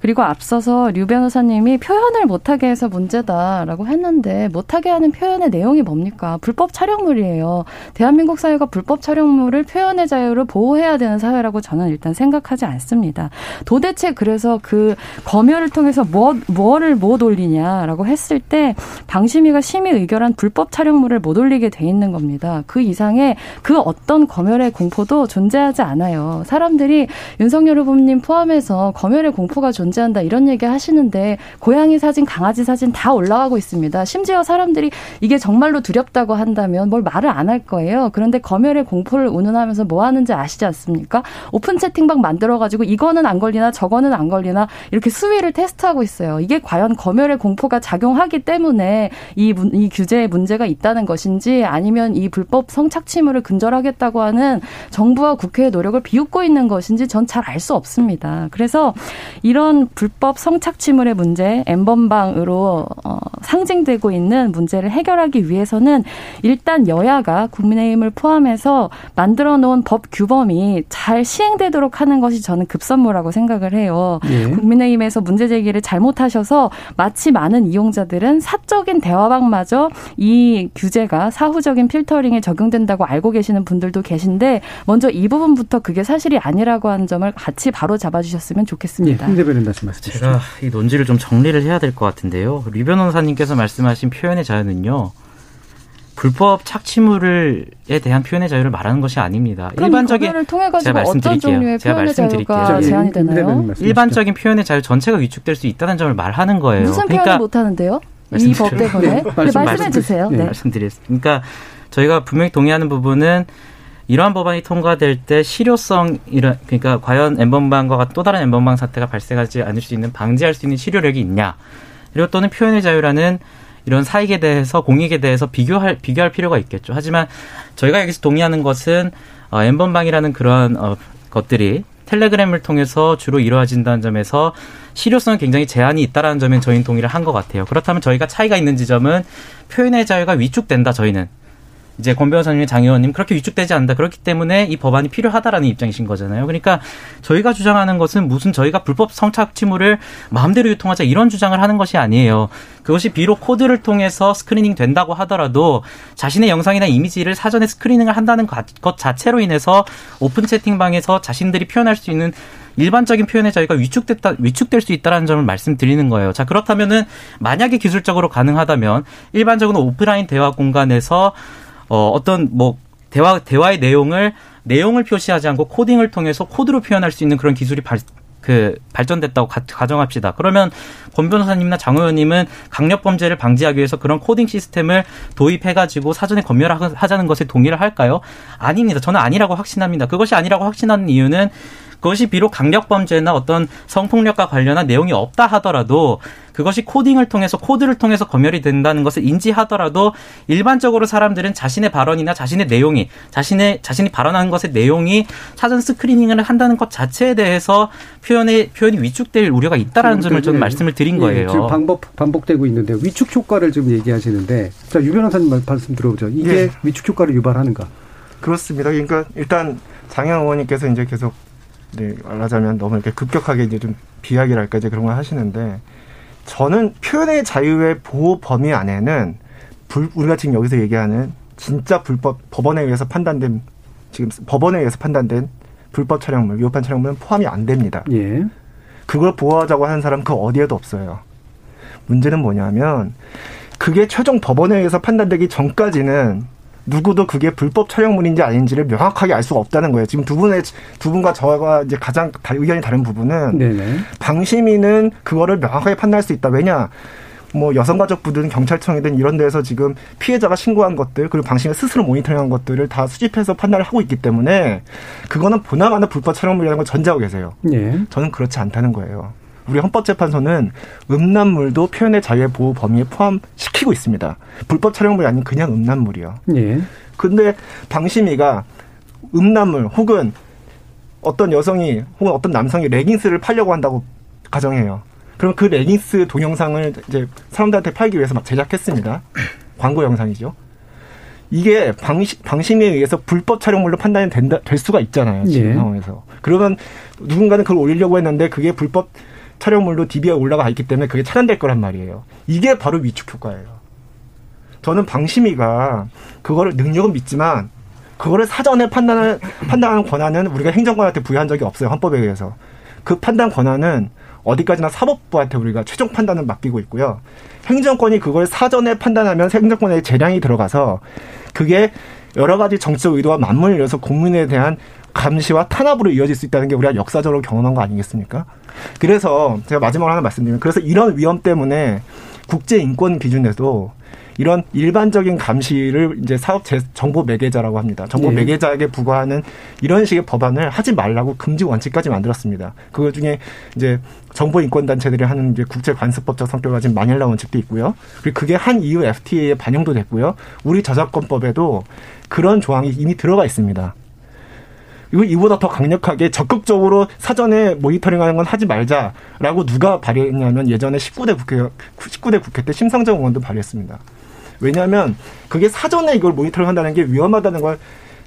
그리고 앞서서 류 변호사님이 표현을 못하게 해서 문제다라고 했는데 못하게 하는 표현의 내용이 뭡니까? 불법 촬영물이에요. 대한민국 사회 가 불법 촬영물을 표현의 자유를 보호해야 되는 사회라고 저는 일단 생각하지 않습니다. 도대체 그래서 그 검열을 통해서 뭐, 뭐를 못 올리냐라고 했을 때 방심위가 심의 의결한 불법 촬영물을 못 올리게 돼 있는 겁니다. 그 이상의 그 어떤 검열의 공포도 존재하지 않아요. 사람들이 윤석열 후보님 포함해서 검열의 공포가 존재한다 이런 얘기 하시는데 고양이 사진, 강아지 사진 다 올라가고 있습니다. 심지어 사람들이 이게 정말로 두렵다고 한다면 뭘 말을 안 할 거예요. 그런데 검열의 공포를 운운하면서 뭐 하는지 아시지 않습니까? 오픈 채팅방 만들어가지고 이거는 안 걸리나 저거는 안 걸리나 이렇게 수위를 테스트하고 있어요. 이게 과연 검열의 공포가 작용하기 때문에 이, 문, 이 규제에 문제가 있다는 것인지 아니면 이 불법 성착취물을 근절하겠다고 하는 정부와 국회의 노력을 비웃고 있는 것인지 전 잘 알 수 없습니다. 그래서 이런 불법 성착취물의 문제, 엠번방으로 어, 상징되고 있는 문제를 해결하기 위해서는 일단 여야가 국민의힘을 포함 해서 만들어 놓은 법 규범이 잘 시행되도록 하는 것이 저는 급선무라고 생각을 해요. 예. 국민의힘에서 문제 제기를 잘못하셔서 마치 많은 이용자들은 사적인 대화방마저 이 규제가 사후적인 필터링에 적용된다고 알고 계시는 분들도 계신데 먼저 이 부분부터 그게 사실이 아니라고 하는 점을 같이 바로 잡아주셨으면 좋겠습니다. 예, 대변인 다시 말씀 주시죠. 제가 이 논지를 좀 정리를 해야 될 것 같은데요. 류 변호사님께서 말씀하신 표현의 자유는요. 불법 착취물에 대한 표현의 자유를 말하는 것이 아닙니다. 일반적인 통해 가지고 제가 어떤 말씀드릴게요. 종류의 제가 표현의 자유가 말씀드릴게요. 제한이 되나요? 일반적인 표현의 자유 전체가 위축될 수 있다는 점을 말하는 거예요. 무슨 그러니까 표현을 못 하는데요? 이 법 때문에 네, 말씀해 주세요. 네. 말씀드리겠습니다. 그러니까 저희가 분명히 동의하는 부분은 이러한 법안이 통과될 때 실효성 이런 그러니까 과연 엠번방과 또 다른 엠번방 사태가 발생하지 않을 수 있는 방지할 수 있는 실효력이 있냐 그리고 또는 표현의 자유라는 이런 사익에 대해서 공익에 대해서 비교할 비교할 필요가 있겠죠. 하지만 저희가 여기서 동의하는 것은 어, 엠번방이라는 그러한 어, 것들이 텔레그램을 통해서 주로 이루어진다는 점에서 실효성은 굉장히 제한이 있다라는 점에 저희는 동의를 한 것 같아요. 그렇다면 저희가 차이가 있는 지점은 표현의 자유가 위축된다. 저희는 이제 권 변호사님, 장 의원님 그렇게 위축되지 않는다. 그렇기 때문에 이 법안이 필요하다라는 입장이신 거잖아요. 그러니까 저희가 주장하는 것은 무슨 저희가 불법 성착취물을 마음대로 유통하자 이런 주장을 하는 것이 아니에요. 그것이 비록 코드를 통해서 screening 된다고 하더라도 자신의 영상이나 이미지를 사전에 screening을 한다는 것 자체로 인해서 오픈 채팅방에서 자신들이 표현할 수 있는 일반적인 표현의 자유가 위축됐다, 위축될 수 있다는 점을 말씀드리는 거예요. 자, 그렇다면은 만약에 기술적으로 가능하다면 일반적으로 오프라인 대화 공간에서 어, 어떤 뭐 대화 대화의 내용을 내용을 표시하지 않고 코딩을 통해서 코드로 표현할 수 있는 그런 기술이 발, 그 발전됐다고 가, 가정합시다. 그러면 권 변호사님이나 장 의원님은 강력 범죄를 방지하기 위해서 그런 코딩 시스템을 도입해가지고 사전에 검열하자는 것에 동의를 할까요? 아닙니다. 저는 아니라고 확신합니다. 그것이 아니라고 확신하는 이유는 그것이 비록 강력 범죄나 어떤 성폭력과 관련한 내용이 없다 하더라도 그것이 코딩을 통해서 코드를 통해서 검열이 된다는 것을 인지하더라도 일반적으로 사람들은 자신의 발언이나 자신의 내용이 자신의 자신이 발언하는 것의 내용이 사전 스크리닝을 한다는 것 자체에 대해서 표현의 표현이 위축될 우려가 있다라는 점을 저는 말씀을 드린 거예요. 예, 지금 반복 반복되고 있는데 위축 효과를 지금 얘기하시는데 자 유 변호사님 말씀 들어보죠. 이게 예. 위축 효과를 유발하는가? 그렇습니다. 그러니까 일단 장영 의원님께서 이제 계속 네, 말하자면 너무 이렇게 급격하게 이제 좀 비약이랄까 이제 그런 걸 하시는데 저는 표현의 자유의 보호 범위 안에는 불, 우리가 지금 여기서 얘기하는 진짜 불법 법원에 의해서 판단된 지금 법원에 의해서 판단된 불법 촬영물, 위법한 촬영물은 포함이 안 됩니다. 예. 그걸 보호하자고 하는 사람 그 어디에도 없어요. 문제는 뭐냐면 그게 최종 법원에 의해서 판단되기 전까지는 누구도 그게 불법 촬영물인지 아닌지를 명확하게 알 수가 없다는 거예요. 지금 두 분의 두 분과 저가 이제 가장 의견이 다른 부분은 네네. 방심위는 그거를 명확하게 판단할 수 있다. 왜냐? 뭐 여성가족부든 경찰청이든 이런 데에서 지금 피해자가 신고한 것들 그리고 방심이 스스로 모니터링한 것들을 다 수집해서 판단을 하고 있기 때문에 그거는 보나마나 불법 촬영물이라는 걸 전제하고 계세요. 예. 저는 그렇지 않다는 거예요. 우리 헌법재판소는 음란물도 표현의 자유의 보호 범위에 포함시키고 있습니다. 불법 촬영물이 아닌 그냥 음란물이요. 예. 근데 방심이가 음란물 혹은 어떤 여성이 혹은 어떤 남성이 레깅스를 팔려고 한다고 가정해요. 그럼 그 레깅스 동영상을 이제 사람들한테 팔기 위해서 막 제작했습니다. 광고 영상이죠. 이게 방심, 방심에 의해서 불법 촬영물로 판단이 된다, 될 수가 있잖아요. 지금 예. 상황에서. 그러면 누군가는 그걸 올리려고 했는데 그게 불법 촬영물로 DB에 올라가 있기 때문에 그게 차단될 거란 말이에요. 이게 바로 위축 효과예요. 저는 방심이가 그거를 능력은 믿지만 그거를 사전에 판단을 판단하는 권한은 우리가 행정관한테 부여한 적이 없어요. 헌법에 의해서. 그 판단 권한은 어디까지나 사법부한테 우리가 최종 판단을 맡기고 있고요. 행정권이 그걸 사전에 판단하면 행정권의 재량이 들어가서 그게 여러 가지 정치적 의도와 맞물려 이어서 국민에 대한 감시와 탄압으로 이어질 수 있다는 게 우리가 역사적으로 경험한 거 아니겠습니까? 그래서 제가 마지막으로 하나 말씀드리면 그래서 이런 위험 때문에 국제 인권 기준에도 이런 일반적인 감시를 이제 사업 제, 정보 매개자라고 합니다. 정보 예. 매개자에게 부과하는 이런 식의 법안을 하지 말라고 금지 원칙까지 만들었습니다. 그 중에 이제 정보 인권 단체들이 하는 이제 국제 관습법적 성격을 가진 마닐라 원칙도 있고요. 그리고 그게 한 EU FTA에 반영도 됐고요. 우리 저작권법에도 그런 조항이 이미 들어가 있습니다. 이거 이보다 더 강력하게 적극적으로 사전에 모니터링하는 건 하지 말자라고 누가 발의했냐면 예전에 19대 국회 19대 국회 때 심상정 의원도 발의했습니다. 왜냐하면 그게 사전에 이걸 모니터링 한다는 게 위험하다는 걸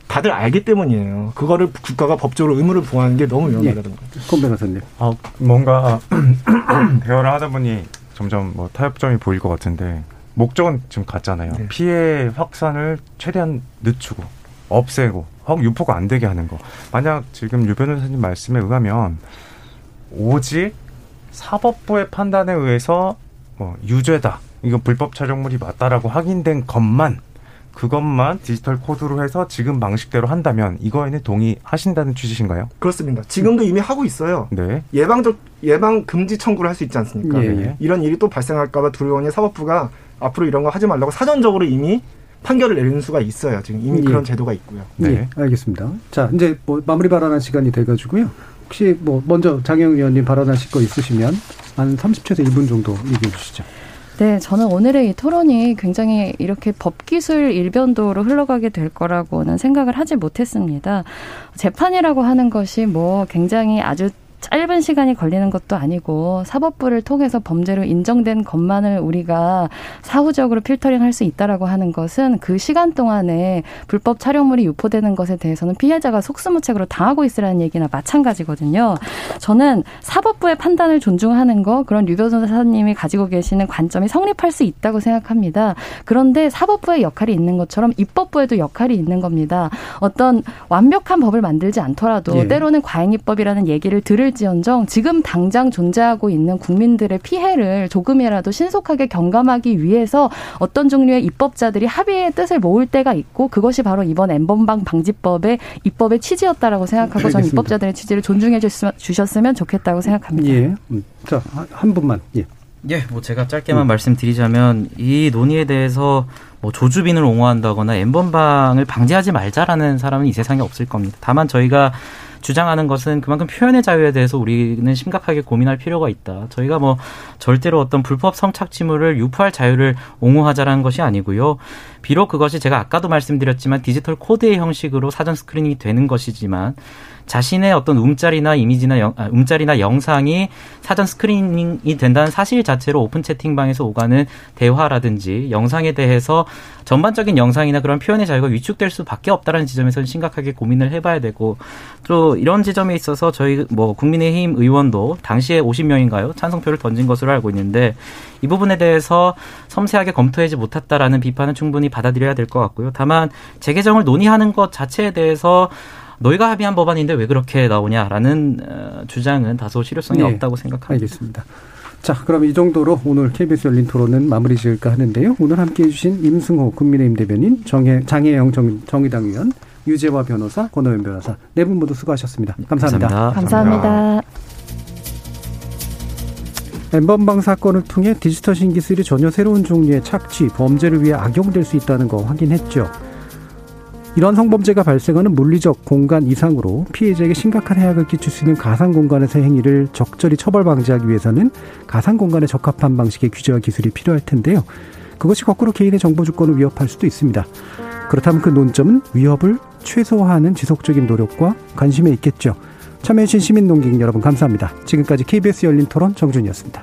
다들 알기 때문이에요. 그거를 국가가 법적으로 의무를 부과하는 게 너무 위험하다는 거예요. 권 변호사님. 아, 뭔가 [CLEARS THROAT] 대화를 하다 보니 점점 뭐 타협점이 보일 것 같은데 목적은 지금 같잖아요. 네. 피해 확산을 최대한 늦추고 없애고 혹 유포가 안 되게 하는 거. 만약 지금 유 변호사님 말씀에 의하면 오직 사법부의 판단에 의해서 뭐 유죄다. 이건 불법 촬영물이 맞다라고 확인된 것만 그것만 디지털 코드로 해서 지금 방식대로 한다면 이거에는 동의하신다는 취지신가요? 그렇습니다. 지금도 이미 하고 있어요. 네. 예방적 예방 금지 청구를 할 수 있지 않습니까? 예, 예. 이런 일이 또 발생할까봐 두려우니 사법부가 앞으로 이런 거 하지 말라고 사전적으로 이미 판결을 내리는 수가 있어요. 지금 이미 예. 그런 제도가 있고요. 네. 알겠습니다. 자, 이제 뭐 마무리 발언할 시간이 돼가지고요. 혹시 뭐 먼저 장영 의원님 발언하실 거 있으시면 한 30초에서 1분 정도 얘기해 주시죠. 네, 저는 오늘의 이 토론이 굉장히 이렇게 법기술 일변도로 흘러가게 될 거라고는 생각을 하지 못했습니다. 재판이라고 하는 것이 뭐 굉장히 아주 짧은 시간이 걸리는 것도 아니고 사법부를 통해서 범죄로 인정된 것만을 우리가 사후적으로 필터링 할 수 있다라고 하는 것은 그 시간 동안에 불법 촬영물이 유포되는 것에 대해서는 피해자가 속수무책으로 당하고 있으라는 얘기나 마찬가지거든요. 저는 사법부의 판단을 존중하는 거 그런 류 변호사님이 가지고 계시는 관점이 성립할 수 있다고 생각합니다. 그런데 사법부의 역할이 있는 것처럼 입법부에도 역할이 있는 겁니다. 어떤 완벽한 법을 만들지 않더라도 예. 때로는 과잉입법이라는 얘기를 들을 지언정 지금 당장 존재하고 있는 국민들의 피해를 조금이라도 신속하게 경감하기 위해서 어떤 종류의 입법자들이 합의의 뜻을 모을 때가 있고 그것이 바로 이번 엠번방 방지법의 입법의 취지였다라고 생각하고 저는 알겠습니다. 입법자들의 취지를 존중해 주셨으면- 좋겠다고 생각합니다. 예. 음, 자, 한- 한 분만. 예. 예, 뭐 제가 짧게만 말씀드리자면 이 논의에 대해서 뭐 조주빈을 옹호한다거나 엠번방을 방지하지 말자라는 사람은 이 세상에 없을 겁니다. 다만 저희가 주장하는 것은 그만큼 표현의 자유에 대해서 우리는 심각하게 고민할 필요가 있다. 저희가 뭐 절대로 어떤 불법 성착취물을 유포할 자유를 옹호하자라는 것이 아니고요. 비록 그것이 제가 아까도 말씀드렸지만 디지털 코드의 형식으로 사전 스크린이 되는 것이지만 자신의 어떤 움짤이나 이미지나 영, 아, 움짤이나 영상이 사전 screening이 된다는 사실 자체로 오픈 채팅방에서 오가는 대화라든지 영상에 대해서 전반적인 영상이나 그런 표현의 자유가 위축될 수밖에 없다라는 지점에서는 심각하게 고민을 해봐야 되고 또 이런 지점에 있어서 저희 뭐 국민의힘 의원도 당시에 50명인가요 찬성표를 던진 것으로 알고 있는데 이 부분에 대해서 섬세하게 검토하지 못했다라는 비판은 충분히 받아들여야 될 것 같고요. 다만 재개정을 논의하는 것 자체에 대해서 너희가 합의한 법안인데 왜 그렇게 나오냐라는 어, 주장은 다소 실효성이 예, 없다고 생각합니다. 알겠습니다. 자, 그럼 이 정도로 오늘 KBS 열린 토론은 마무리 지을까 하는데요. 오늘 함께 해주신 임승호 국민의힘 대변인, 정혜, 장혜영 정, 정의당 의원, 유재화 변호사, 권호연 변호사 네 분 모두 수고하셨습니다. 감사합니다. 감사합니다. 감사합니다. 엠번방 사건을 통해 디지털 신기술이 전혀 새로운 종류의 착취, 범죄를 위해 악용될 수 있다는 거 확인했죠. 이런 성범죄가 발생하는 물리적 공간 이상으로 피해자에게 심각한 해악을 끼칠 수 있는 가상 공간에서의 행위를 적절히 처벌 방지하기 위해서는 가상 공간에 적합한 방식의 규제와 기술이 필요할 텐데요. 그것이 거꾸로 개인의 정보 주권을 위협할 수도 있습니다. 그렇다면 그 논점은 위협을 최소화하는 지속적인 노력과 관심에 있겠죠. 참여해주신 시민농객 여러분 감사합니다. 지금까지 KBS 열린 토론 정준이었습니다.